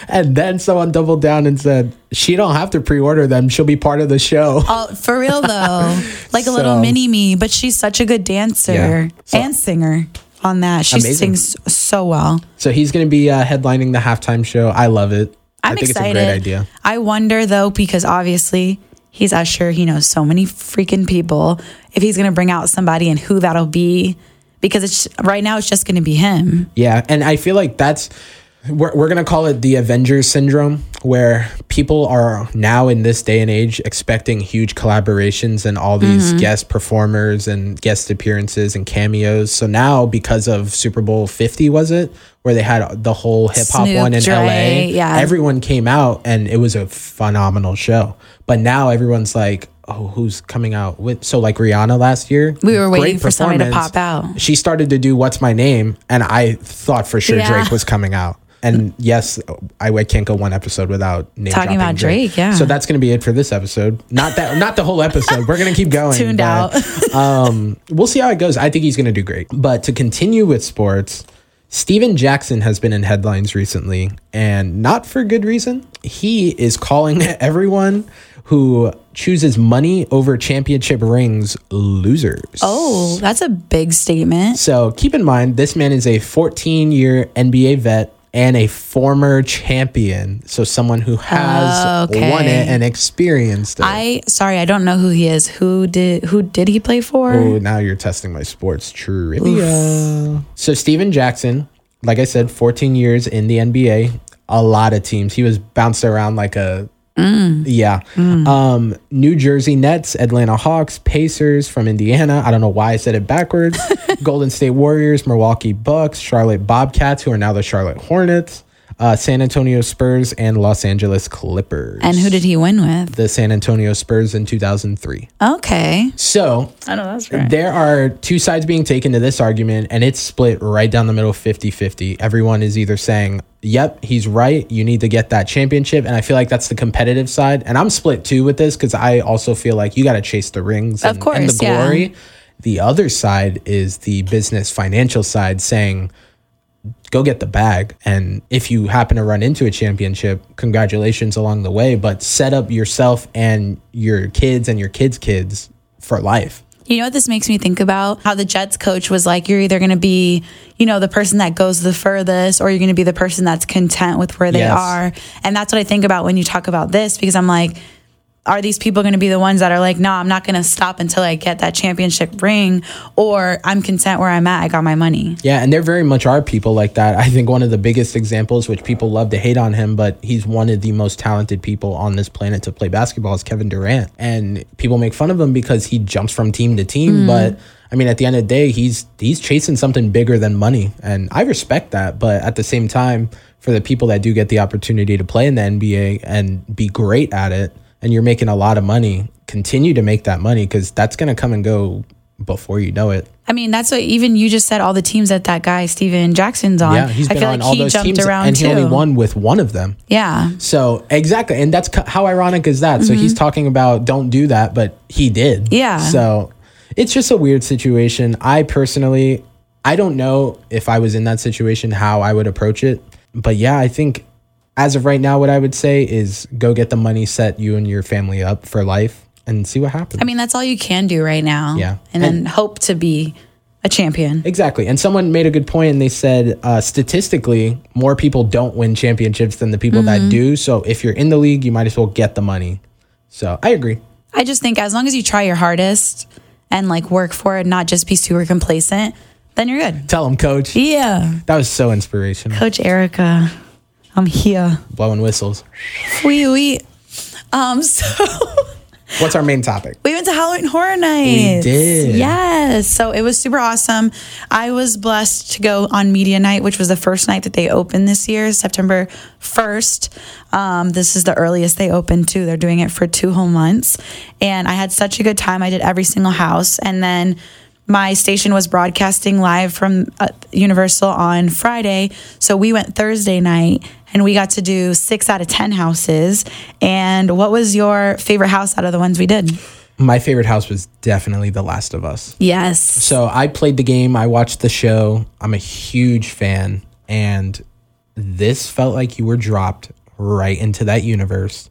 and then someone doubled down and said, she don't have to pre-order them. She'll be part of the show. Oh, for real though, like a little mini me, but she's such a good dancer Yeah. So- and singer on that. She Amazing. sings so well. So he's going to be uh, headlining the halftime show. I love it. I'm I think excited. it's a great idea. I wonder though, because obviously he's Usher. He knows so many freaking people. If he's gonna bring out somebody and who that'll be, because it's right now it's just gonna be him. Yeah, and I feel like that's we're, we're gonna call it the Avengers syndrome, where people are now in this day and age expecting huge collaborations and all these Mm-hmm. guest performers and guest appearances and cameos. So now, because of Super Bowl Fifty, was it where they had the whole hip hop one in Dre, LA? yeah. everyone came out and it was a phenomenal show. But now everyone's like. Oh, who's coming out with? So, like Rihanna last year, We were waiting for somebody to pop out. she started to do what's my name and i thought for sure Yeah. drake was coming out and yes I, I can't go one episode without name Talking about Drake, yeah. so that's going to be it for this episode not that not the whole episode we're going to keep going Tuned but, um we'll see how it goes i think he's going to do great but to continue with sports Stephen Jackson has been in headlines recently, and not for good reason. He is calling everyone who chooses money over championship rings losers. Oh, that's a big statement. So keep in mind, this man is a 14 year NBA vet and a former champion. So someone who has Okay. won it and experienced it. I sorry, I don't know who he is. Who did who did he play for? Oh, now you're testing my sports trivia. So Stephen Jackson, like I said, 14 years in the NBA, a lot of teams. He was bounced around like a Yeah. Um, New Jersey Nets, Atlanta Hawks, Pacers from Indiana. I don't know why I said it backwards. Golden State Warriors, Milwaukee Bucks, Charlotte Bobcats, who are now the Charlotte Hornets, uh, San Antonio Spurs, and Los Angeles Clippers. And who did he win with? the San Antonio Spurs in 2003. Okay. So I know that's right. there are two sides being taken to this argument, and it's split right down the middle 50 50. Everyone is either saying, Yep, he's right. You need to get that championship. And I feel like that's the competitive side. And I'm split too with this because I also feel like you got to chase the rings and, Of course, and the yeah. glory. The other side is the business financial side saying, go get the bag. And if you happen to run into a championship, congratulations along the way, but set up yourself and your kids and your kids' kids for life. You know what this makes me think about? How the Jets coach was like, you're either going to be, you know, the person that goes the furthest or you're going to be the person that's content with where they Yes. are. And that's what I think about when you talk about this because I'm like, are these people going to be the ones that are like, no, I'm not going to stop until I get that championship ring or I'm content where I'm at. I got my money. Yeah, and there very much are people like that. I think one of the biggest examples, which people love to hate on him, but he's one of the most talented people on this planet to play basketball, is Kevin Durant. And people make fun of him because he jumps from team to team. Mm. But I mean, at the end of the day, he's he's chasing something bigger than money, and I respect that. But at the same time, for the people that do get the opportunity to play in the NBA and be great at it, and you're making a lot of money, continue to make that money because that's gonna come and go before you know it. I mean, that's what even you just said all the teams that that guy, Stephen Jackson's on. Yeah, he's I been feel on like all he those jumped teams, around and he only won with one of them. Yeah. So exactly, and that's how ironic is that? So he's talking about don't do that, but he did. Mm-hmm. Yeah. So it's just a weird situation. I personally, I don't know if I was in that situation how I would approach it, but yeah, I think as of right now, what I would say is go get the money, set you and your family up for life, and see what happens. I mean, that's all you can do right now. Yeah. And then hope to be a champion. Exactly. And someone made a good point and they said uh, statistically, more people don't win championships than the people Mm-hmm. that do. So if you're in the league, you might as well get the money. So I agree. I just think as long as you try your hardest and like work for it, not just be super complacent, then you're good. Tell them, coach. Yeah. That was so inspirational. Coach Erica, I'm here. Blowing whistles. Wee wee. Um, so What's our main topic? we went to Halloween Horror Nights. did. Yes. So it was super awesome. I was blessed to go on Media Night, which was the first night that they opened this year, September 1st. Um, this is the earliest they opened too. They're doing it for two whole months. And I had such a good time. I did every single house. And then my station was broadcasting live from uh, Universal on Friday. So we went Thursday night and we got to do six out of 10 houses. And what was your favorite house out of the ones we did? My favorite house was definitely The Last of Us. Yes. So I played the game, I watched the show. I'm a huge fan. And this felt like you were dropped right into that universe.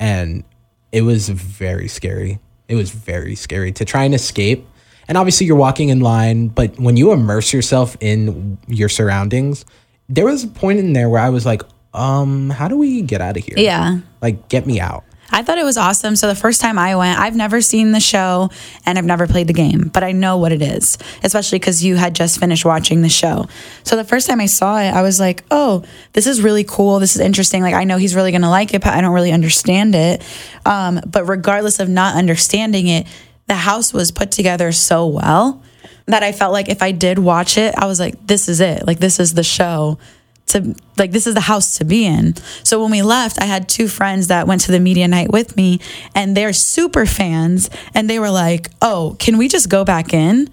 And it was very scary. It was very scary to try and escape. And obviously, you're walking in line, but when you immerse yourself in your surroundings, there was a point in there where I was like, um, how do we get out of here? Yeah. Like, get me out. I thought it was awesome. So the first time I went, I've never seen the show and I've never played the game, but I know what it is, especially because you had just finished watching the show. So the first time I saw it, I was like, oh, this is really cool. This is interesting. Like, I know he's really going to like it, but I don't really understand it. Um, but regardless of not understanding it, the house was put together so well that I felt like if I did watch it, I was like, this is it. Like, this is the show to like this is the house to be in. So when we left, I had two friends that went to the media night with me and they're super fans and they were like, "Oh, can we just go back in?"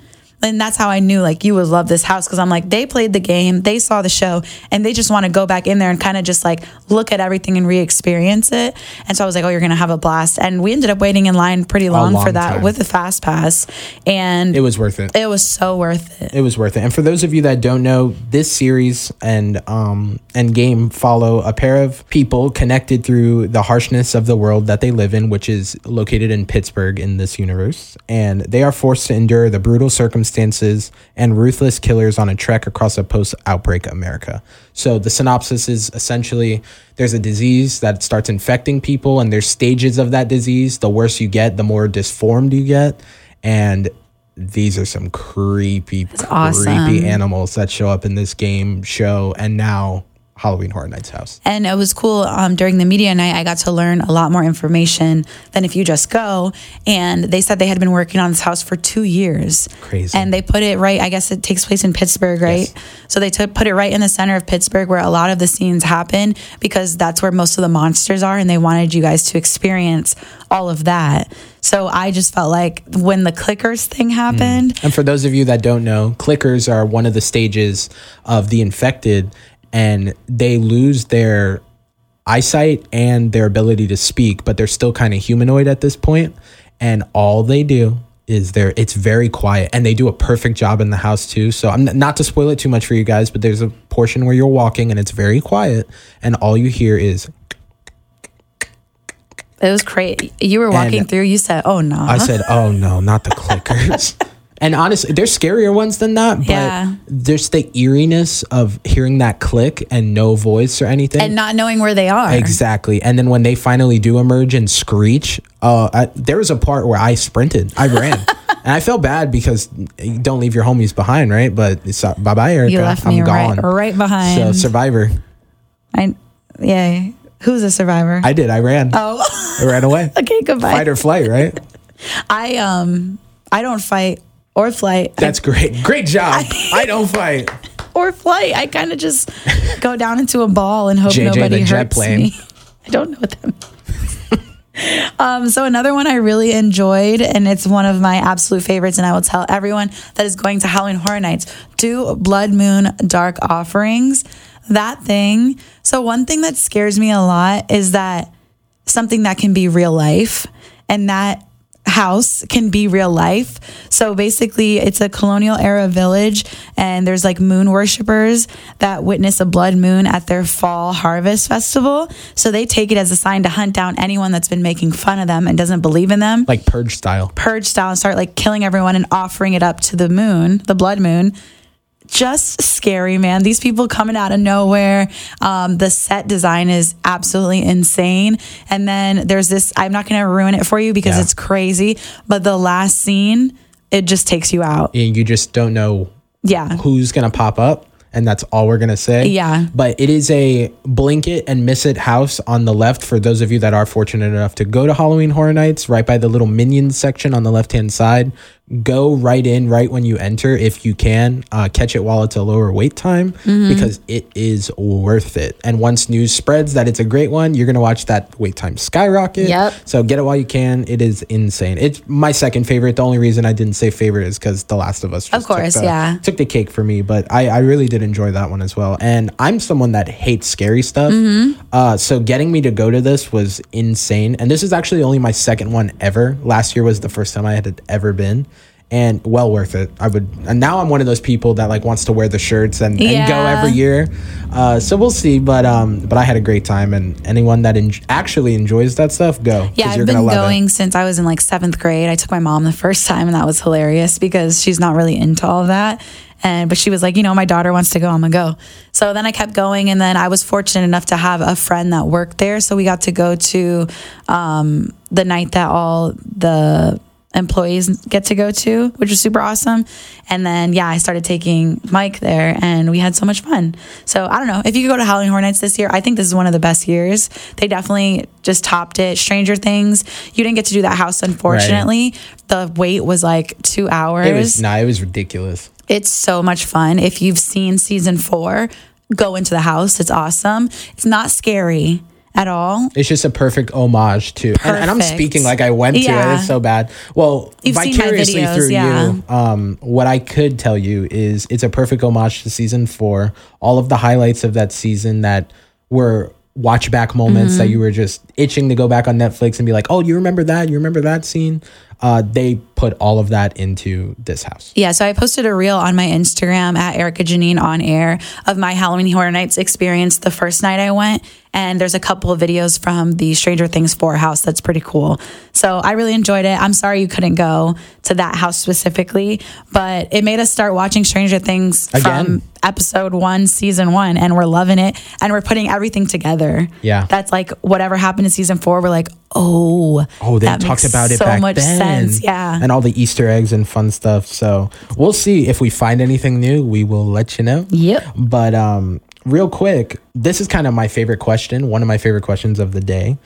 And that's how I knew like you would love this house because I'm like they played the game, they saw the show, and they just want to go back in there and kind of just like look at everything and re-experience it. And so I was like, "Oh, you're gonna have a blast." And we ended up waiting in line pretty long, long for that time. with the fast pass, and It was worth it. it was so worth it. it was worth it. And for those of you that don't know, this series and um and game follow a pair of people connected through the harshness of the world that they live in, which is located in Pittsburgh in this universe, and they are forced to endure the brutal circumstances and ruthless killers on a trek across a post-outbreak America. So the synopsis is essentially there's a disease that starts infecting people and there's stages of that disease. The worse you get, the more disformed you get. And these are some creepy, creepy awesome. animals that show up in this game show. And now Halloween Horror Nights house. And it was cool um, during the media night. I got to learn a lot more information than if you just go. And they said they had been working on this house for two years. Crazy. And they put it right. I guess it takes place in Pittsburgh, right? Yes. So they took put it right in the center of Pittsburgh, where a lot of the scenes happen, because that's where most of the monsters are. And they wanted you guys to experience all of that. So I just felt like when the clickers thing happened, And for those of you that don't know, clickers are one of the stages of the infected, and they lose their eyesight and their ability to speak, but they're still kind of humanoid at this point. And all they do is they're it's very quiet, and they do a perfect job in the house too. So I'm not to spoil it too much for you guys, but there's a portion where you're walking and it's very quiet, and all you hear is it was crazy. You were walking And- through, you said, oh no. I said, "Oh no, not the clickers." and honestly, there's scarier ones than that, but Yeah. There's the eeriness of hearing that click and no voice or anything. And not knowing where they are. exactly. And then when they finally do emerge and screech, uh, I, there was a part where I sprinted, I ran. And I felt bad because you don't leave your homies behind, right? But it's uh, bye bye, Erica. You left I'm me gone. right, right behind. So Survivor, I, yeah. Who's a survivor? I did. I ran. oh, I ran away. okay. Goodbye. Fight or flight, right? I um, I don't fight or flight. That's great. Great job. I don't fight. or flight. I kind of just go down into a ball and hope JJ nobody hurts me. I don't know what that means. um, so another one I really enjoyed, and it's one of my absolute favorites, and I will tell everyone that is going to Halloween Horror Nights do Blood Moon Dark offerings. That thing. So one thing that scares me a lot is that something that can be real life, and that house can be real life. So basically, it's a colonial era village, and there's like moon worshippers that witness a blood moon at their fall harvest festival. So they take it as a sign to hunt down anyone that's been making fun of them and doesn't believe in them. Like purge style. Purge style and start like killing everyone and offering it up to the moon, the blood moon. Just scary, man. These people coming out of nowhere. Um, the set design is absolutely insane. And then there's this, I'm not going to ruin it for you because Yeah. it's crazy, but the last scene, it just takes you out. and you just don't know Yeah. who's gonna pop up and that's all we're gonna say Yeah. but it is a blink it and miss it house on the left for those of you that are fortunate enough to go to halloween horror nights right by the little minions section on the left hand side go right in right when you enter if you can uh, catch it while it's a lower wait time Mm-hmm. because it is worth it and once news spreads that it's a great one you're gonna watch that wait time skyrocket Yep. so get it while you can it is insane it's my second favorite the only reason i didn't say favorite is because the last of us just Of course, took the, yeah. took the cake for me, but I, I really did enjoy that one as well. And I'm someone that hates scary stuff. Mm-hmm. Uh, so getting me to go to this was insane. And this is actually only my second one ever. Last year was the first time I had ever been. And well worth it. I would. And now I'm one of those people that like wants to wear the shirts and, and go every year. Uh, so we'll see. But um, but I had a great time. And anyone that en- actually enjoys that stuff, go. Yeah, I've been love it. going since I was in like seventh grade. I took my mom the first time, and that was hilarious because she's not really into all that. And but she was like, you know, my daughter wants to go, I'm gonna go. So then I kept going, and then I was fortunate enough to have a friend that worked there, so we got to go to um, the night that all the employees get to go to, which was super awesome. And then yeah, I started taking Mike there, and we had so much fun. So I don't know if you could go to Halloween Horror Nights this year. I think this is one of the best years. They definitely just topped it. Stranger Things. You didn't get to do that house, unfortunately. The wait was like two hours. It was nah, it was ridiculous. It's so much fun. If you've seen season four, go into the house. It's awesome. It's not scary at all. It's just a perfect homage to, and, and I'm speaking like I went to it. It's so bad. Well, You've vicariously videos, through yeah. you, um, what I could tell you is it's a perfect homage to season four. All of the highlights of that season that were watch back moments Mm-hmm. that you were just itching to go back on Netflix and be like, oh, you remember that? You remember that scene? Uh, they put all of that into this house. Yeah, so I posted a reel on my Instagram at Erica Janine on air of my Halloween Horror Nights experience the first night I went. And there's a couple of videos from the Stranger Things 4 house that's pretty cool. So I really enjoyed it. I'm sorry you couldn't go to that house specifically, but it made us start watching Stranger Things Again. from episode one, season one, and we're loving it. And we're putting everything together. Yeah. That's like whatever happened in season four, we're like, oh, Oh, they that talked about it so back much then. sense. Yeah. And all the Easter eggs and fun stuff. So we'll see if we find anything new. We will let you know. Yep. But um, real quick, this is kind of my favorite question. One of my favorite questions of the day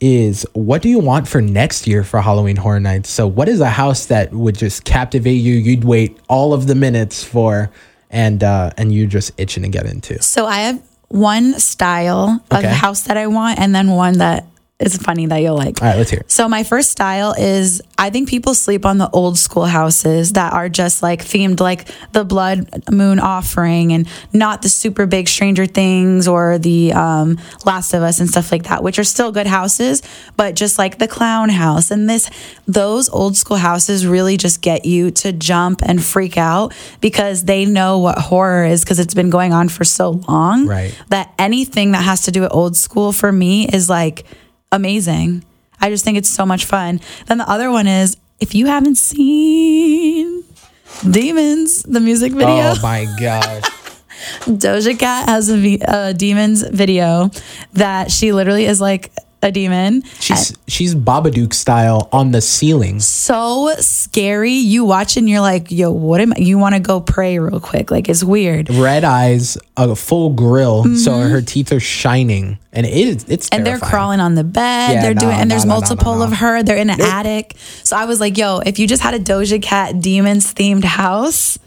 is what do you want for next year for Halloween Horror Nights? So, what is a house that would just captivate you? You'd wait all of the minutes for, and uh, and you're just itching to get into. So I have one style of Okay. house that I want, and then one that is funny that you'll like. All right, let's hear it. So my first style is I think people sleep on the old school houses that are just like themed like the blood moon offering and not the super big Stranger Things or the um, Last of Us and stuff like that, which are still good houses, but just like the clown house and this those old school houses really just get you to jump and freak out because they know what horror is because it's been going on for so long Right. that anything that has to do with old school for me is like amazing. I just think it's so much fun. Then the other one is if you haven't seen Demons, the music video, Oh my gosh. Doja Cat has a, v- a Demons video that she literally is like a demon. She's she's Babadook style on the ceiling. So scary. You watch and you're like, yo, what am I? You want to go pray real quick. Like it's weird. Red eyes, a full grill, so her teeth are shining, and it is it's Mm-hmm. and they're crawling on the bed. Yeah, they're no, doing, and no, there's no, multiple of her. They're in an attic. So I was like, yo, if you just had a Doja Cat demons themed house,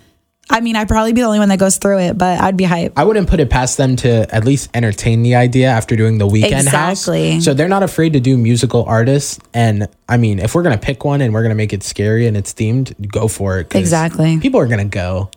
I mean, I'd probably be the only one that goes through it, but I'd be hyped. I wouldn't put it past them to at least entertain the idea after doing the Weeknd Exactly. house. So they're not afraid to do musical artists. And I mean, if we're gonna pick one and we're gonna make it scary and it's themed, go for it. Exactly. People are gonna go.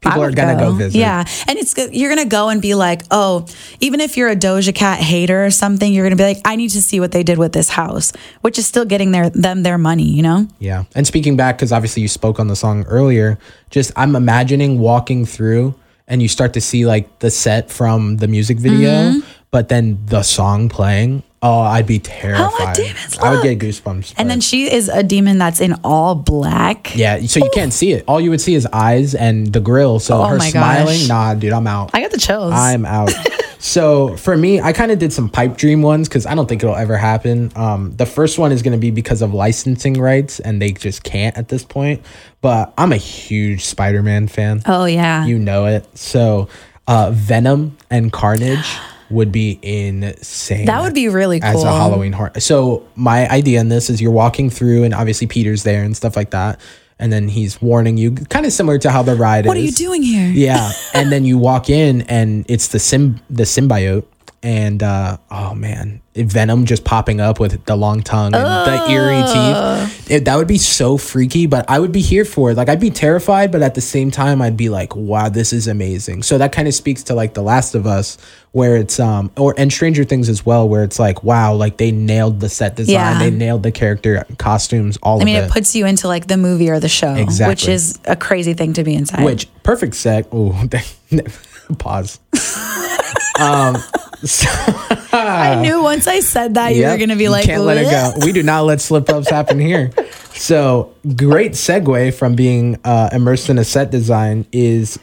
People are gonna go. visit. Yeah, and it's good. You're gonna go and be like, oh, even if you're a Doja Cat hater or something, you're gonna be like, I need to see what they did with this house, which is still getting their them their money. You know? Yeah. And speaking back, because obviously you spoke on the song earlier, just I'm imagining walking through and you start to see like the set from the music video, Mm-hmm. but then the song playing. Oh, I'd be terrified. demons I would get goosebumps. And but- then she is a demon that's in all black. yeah, so you can't see it. All you would see is eyes and the grill. So Oh her smiling, gosh. nah, dude, I'm out. I got the chills. I'm out. so for me, I kind of did some pipe dream ones because I don't think it'll ever happen. Um, the first one is going to be because of licensing rights, and they just can't at this point. But I'm a huge Spider-Man fan. oh yeah. You know it. So uh, Venom and Carnage would be insane. That would be really cool. as a Halloween horror. So my idea in this is you're walking through, and obviously Peter's there and stuff like that, and then he's warning you, kind of similar to how the ride is What are you doing here? Yeah, and then you walk in, and it's the sim the symbiote, and uh, oh man, Venom just popping up with the long tongue and the eerie teeth. It, that would be so freaky, but I would be here for it. Like I'd be terrified, but at the same time, I'd be like, wow, this is amazing. So that kind of speaks to like The Last of Us, where it's um or and Stranger Things as well, where it's like, wow, like they nailed the set design, Yeah. they nailed the character costumes, all I mean, it it. puts you into like the movie or the show, exactly. which is a crazy thing to be inside. Which perfect set. Oh, pause. um, I knew once I said that you were going to be like, can't let it go. We do not let slip ups happen here. So great segue from being uh, immersed in a set design is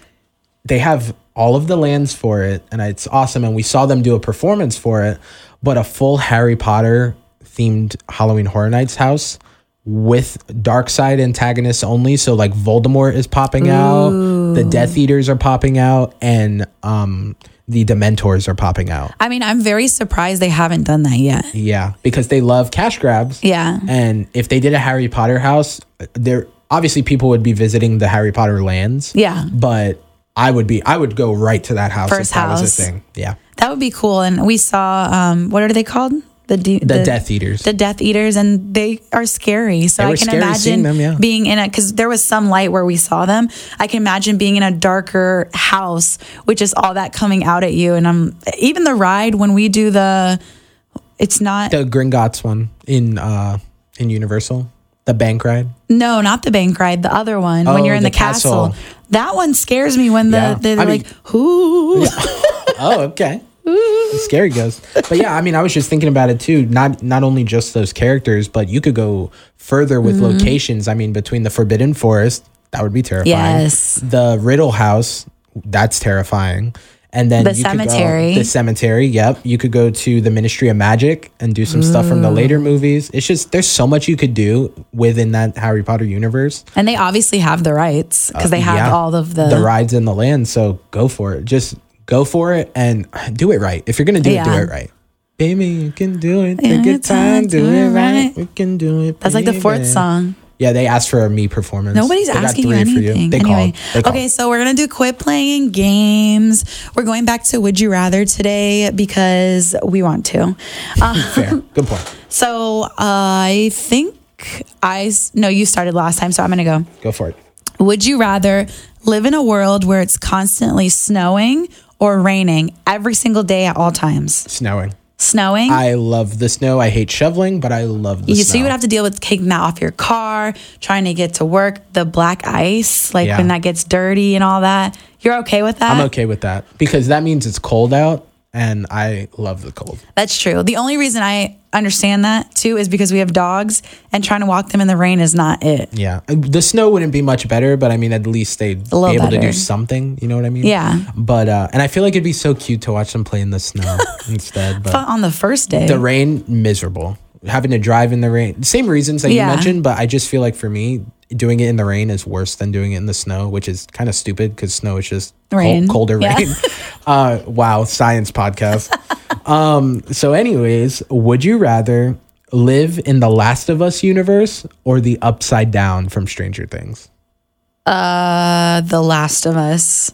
they have all of the lands for it, and it's awesome. And we saw them do a performance for it, but a full Harry Potter themed Halloween Horror Nights house with dark side antagonists only. So like Voldemort is popping out, the Death Eaters are popping out, and um the Dementors are popping out. I mean, I'm very surprised they haven't done that yet. Yeah, because they love cash grabs. Yeah. And if they did a Harry Potter house, there obviously people would be visiting the Harry Potter lands. Yeah. But I would be I would go right to that house First if that was house. a thing. Yeah. That would be cool. And we saw, um, what are they called? The, de- The, Death Eaters. the Death Eaters, and they are scary. So I can imagine them, yeah. being in a because there was some light where we saw them. I can imagine being in a darker house with just all that coming out at you. And I'm even the ride when we do the, it's not the Gringotts one in uh in Universal. The bank ride. no, not the bank ride, the other one when Oh, you're in the, the castle. castle. That one scares me when the Yeah. they're I mean- like, who? oh, okay. Scary ghost. But yeah, I mean, I was just thinking about it too. Not not only just those characters, but you could go further with Mm-hmm. locations. I mean, between the Forbidden Forest, that would be terrifying. Yes. The Riddle House, that's terrifying. And then The you could go- cemetery. the cemetery. Yep. You could go to the Ministry of Magic and do some stuff from the later movies. It's just there's so much you could do within that Harry Potter universe. And they obviously have the rights because they have Uh, Yeah. all of the, the rides in the land. So go for it. Just go for it and do it right. If you're gonna do it, do it right. Baby, you can do it. Yeah, Take your time, do do it right. We can do it. That's like the fourth song. Yeah, they asked for a me performance. Nobody's They asking you anything. They anyway, called. They called. okay, so we're gonna do quit playing games. We're going back to Would You Rather today because we want to. Fair. Good point. so uh, I think I no, you started last time, so I'm gonna go. Go for it. Would you rather live in a world where it's constantly snowing or raining every single day at all times? Snowing. Snowing. I love the snow. I hate shoveling, but I love the you, snow. so you would have to deal with taking that off your car, trying to get to work, the black ice, like Yeah. when that gets dirty and all that. You're okay with that? I'm okay with that because that means it's cold out, and I love the cold. That's true. The only reason I understand that too is because we have dogs and trying to walk them in the rain is not it. Yeah, the snow wouldn't be much better, but I mean, at least they'd be able to do something. You know what I mean? Yeah. But uh, and I feel like it'd be so cute to watch them play in the snow instead. But on the first day. the rain, miserable. Having to drive in the rain, same reasons that Yeah. you mentioned, but I just feel like for me, doing it in the rain is worse than doing it in the snow, which is kind of stupid because snow is just col- Rain. colder Yeah. rain. Uh, wow, science podcast. um, so, anyways, would you rather live in the Last of Us universe or the Upside Down from Stranger Things? uh, The Last of Us.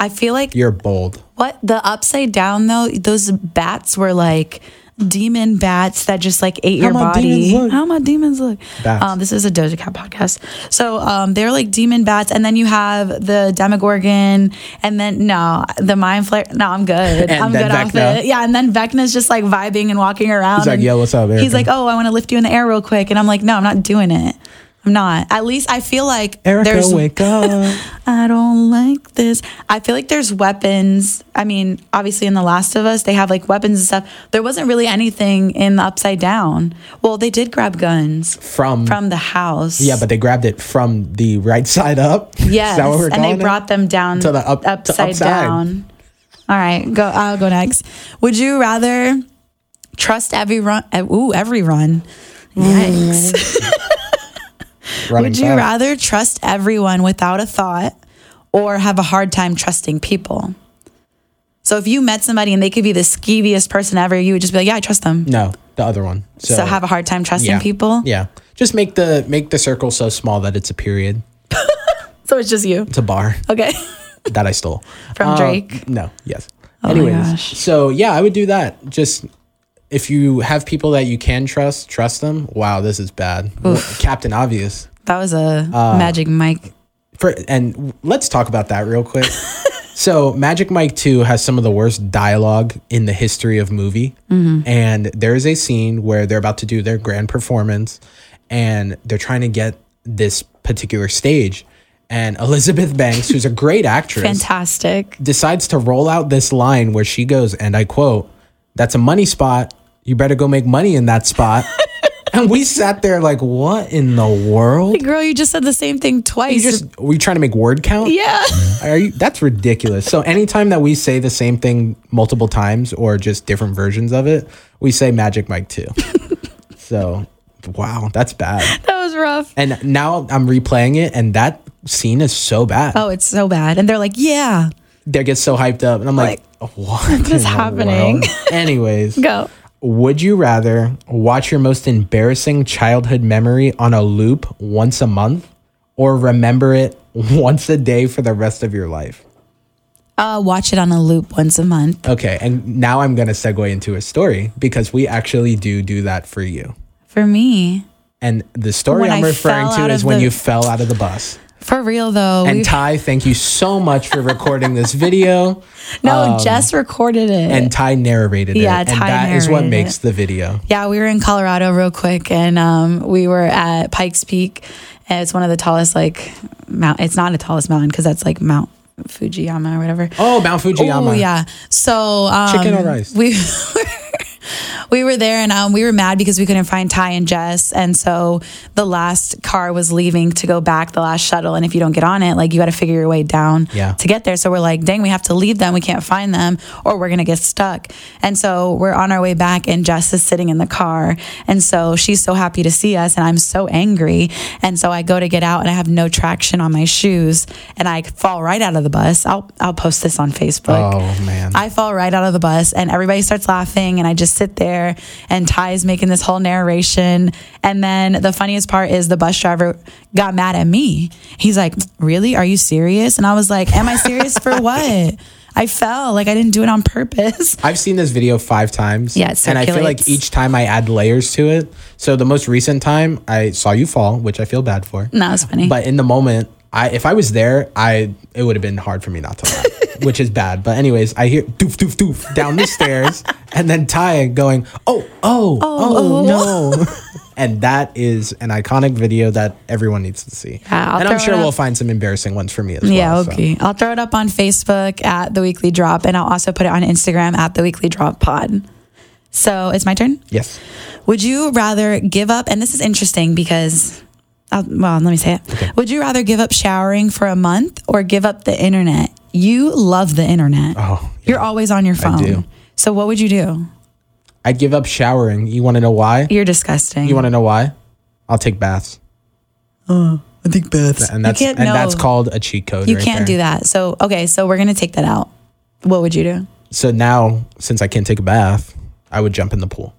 I feel like You're bold. what the upside down though, those bats were like demon bats that just like ate your body. How my demons look? Bats. Um, this is a Doja Cat podcast. So um, they're like demon bats, and then you have the Demogorgon, and then no, the Mind Flayer. No, I'm good. I'm then good off it. Yeah, and then Vecna's just like vibing and walking around. He's like, "Yo, what's up, He's like, oh, I want to lift you in the air real quick, and I'm like, no, I'm not doing it. I'm not. At least I feel like Erica, there's wake up. I don't like this. I feel like there's weapons. I mean, obviously in The Last of Us, they have like weapons and stuff. There wasn't really anything in the Upside Down. Well, they did grab guns from, from the house. yeah, but they grabbed it from the right side up. yes, Is that what we're and they it? brought them down To the up- to upside, upside. down. All right, go. I'll go next. Would you rather trust everyone? uh, Ooh, everyone. Yikes. Would you rather trust everyone without a thought or have a hard time trusting people? So if you met somebody and they could be the skeeviest person ever, you would just be like, yeah, I trust them. No, the other one. So, So, have a hard time trusting yeah. people. Yeah. Just make the make the circle so small that it's a period. So it's just you. It's a bar Okay. that I stole From Uh, Drake? No. Yes. my Anyways, gosh. so yeah, I would do that. Just if you have people that you can trust, trust them. Wow, this is bad. Captain Obvious. That was a Uh, magic mic. For and let's talk about that real quick. so Magic Mike 2 has some of the worst dialogue in the history of movie. And there is a scene where they're about to do their grand performance and they're trying to get this particular stage. And Elizabeth Banks, who's a great actress, Fantastic. decides to roll out this line where she goes, and I quote, That's a money spot. You better go make money in that spot. and we sat there like, What in the world? Hey Girl, you just said the same thing You twice. just were you trying to make word count? yeah. Are you that's ridiculous. So anytime that we say the same thing multiple times or just different versions of it, we say Magic Mike 2. so wow, that's bad. That was rough. And now I'm replaying it and that scene is so bad. Oh, it's so bad. And they're like, yeah, They get so hyped up and I'm like, what in is happening? Anyways, go. Would you rather watch your most embarrassing childhood memory on a loop once a month or remember it once a day for the rest of your life? Uh, watch it on a loop once a month. Okay, and now I'm gonna segue into a story because we actually do do that for you. For me. And the story When I'm I referring to is of when the- you fell out of the bus. For real though. And Ty, thank you so much for recording this video. no, Jess recorded it. And Ty narrated it. Yeah, Ty. and that is what makes it. the video. Yeah, we were in Colorado real quick, and um, we were at Pikes Peak. And it's one of the tallest, like, mount. It's not the tallest mountain because that's like Mount Fujiyama or whatever. Oh, Mount Fujiyama. Oh yeah. So um, Chicken or rice? We we were there and um, we were mad because we couldn't find Ty and Jess. And so the last car was leaving to go back, the last shuttle. And if you don't get on it, like you got to figure your way down Yeah. to get there. So we're like, dang, we have to leave them. We can't find them or we're going to get stuck. And so we're on our way back and Jess is sitting in the car. And so she's so happy to see us and I'm so angry. And so I go to get out and I have no traction on my shoes and I fall right out of the bus. I'll, I'll post this on Facebook. Oh man. I fall right out of the bus and everybody starts laughing and I just sit there and Ty's making this whole narration. And then the funniest part is the bus driver got mad at me. He's like, Really? Are you serious? And I was like, Am I serious for what? I fell. Like I didn't do it on purpose. I've seen this video five times. Yeah, and I feel like each time I add layers to it. So the most recent time I saw you fall, which I feel bad for. No, it's funny. But in the moment, I if I was there, I it would have been hard for me not to laugh, which is bad. But anyways, I hear doof doof doof down the stairs, and then Ty going, oh oh oh, oh, oh, oh. no, and that is an iconic video that everyone needs to see. Yeah, and I'm sure we'll find some embarrassing ones for me as yeah, well. Yeah, okay. I'll throw it up on Facebook at the weekly drop and I'll also put it on Instagram at the weekly drop pod. So it's my turn. Yes. Would you rather give up? And this is interesting because, i well, let me say it. Would you rather give up showering for a month or give up the internet? You love the internet. Oh, You're always on your phone. do. So what would you do? I'd give up showering. You want to know why? You're disgusting. You want to know why? I'll take baths. Oh, I think baths. and that's can't- and that's called a cheat code. You right can't there. do that. So okay, so we're gonna take that out. What would you do? So now, since I can't take a bath, I would jump in the pool.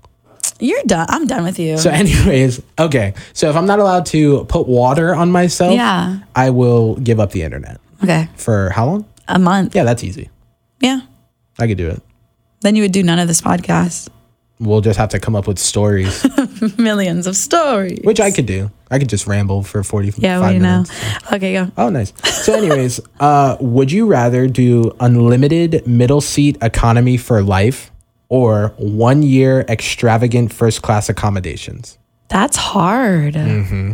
You're done. I'm done with you. So, anyways, okay. So if I'm not allowed to put water on myself, Yeah. I will give up the internet okay, for how long? A month. Yeah, that's easy. Yeah. I could do it. Then you would do none of this podcast. We'll just have to come up with stories, Millions of stories. which I could do. I could just ramble for 45 Yeah, we know. minutes. Okay, go. Oh, nice. So, anyways, uh, would you rather do unlimited middle seat economy for life or one year extravagant first class accommodations? That's hard. Mm-hmm.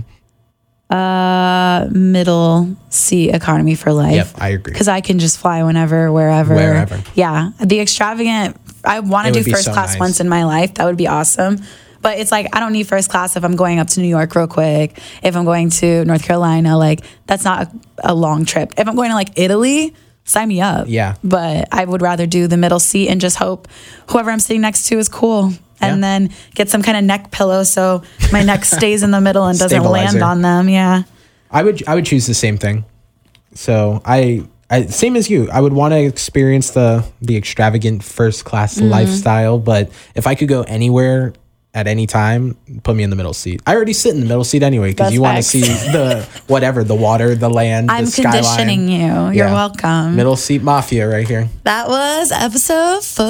Uh, middle seat economy for life. Yep, I agree. Because I can just fly whenever, wherever. Wherever. Yeah, the extravagant. I want to do first so class nice. once in my life. That would be awesome. But it's like I don't need first class if I'm going up to New York real quick. If I'm going to North Carolina, like that's not a, a long trip. If I'm going to like Italy, sign me up. Yeah. But I would rather do the middle seat and just hope whoever I'm sitting next to is cool. And Yeah. then get some kind of neck pillow so my neck stays in the middle and doesn't land on them. Yeah. I would I would choose the same thing. So I, I same as you. I would want to experience the the extravagant first class Mm-hmm. lifestyle, but if I could go anywhere at any time, put me in the middle seat. I already sit in the middle seat anyway because you want to see the whatever, the water, the land, I'm the skyline. conditioning you. You're Yeah. welcome. Middle seat mafia right here. That was episode four.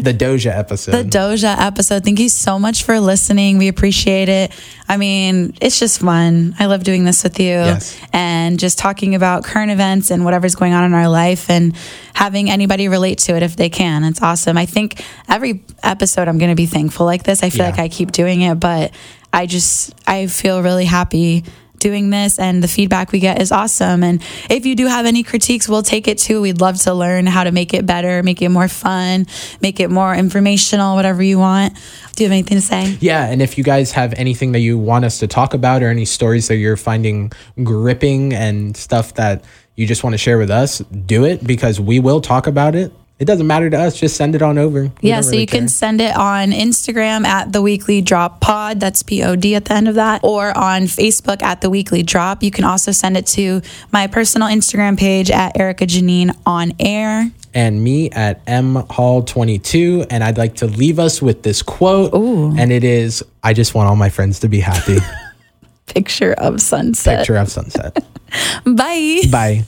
The Doja episode. The Doja episode. Thank you so much for listening. We appreciate it. I mean, it's just fun. I love doing this with you Yes. and just talking about current events and whatever's going on in our life and having anybody relate to it if they can. It's awesome. I think every episode I'm going to be thankful like this. I feel Yeah. like I keep doing it, but I just, I feel really happy doing this and the feedback we get is awesome. And if you do have any critiques, we'll take it too. We'd love to learn how to make it better, make it more fun, make it more informational, whatever you want. Do you have anything to say? Yeah, and if you guys have anything that you want us to talk about or any stories that you're finding gripping and stuff that you just want to share with us, do it because we will talk about it. It doesn't matter to us. Just send it on over. We Yeah, so really you can send it on Instagram at the weekly drop pod. That's P O D at the end of that, or on Facebook at the weekly drop. You can also send it to my personal Instagram page at Erica Janine on air. And me at M Hall 22. And I'd like to leave us with this quote. Ooh. And it is I just want all my friends to be happy. Picture of sunset. Picture of sunset. Bye. Bye.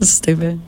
Stupid.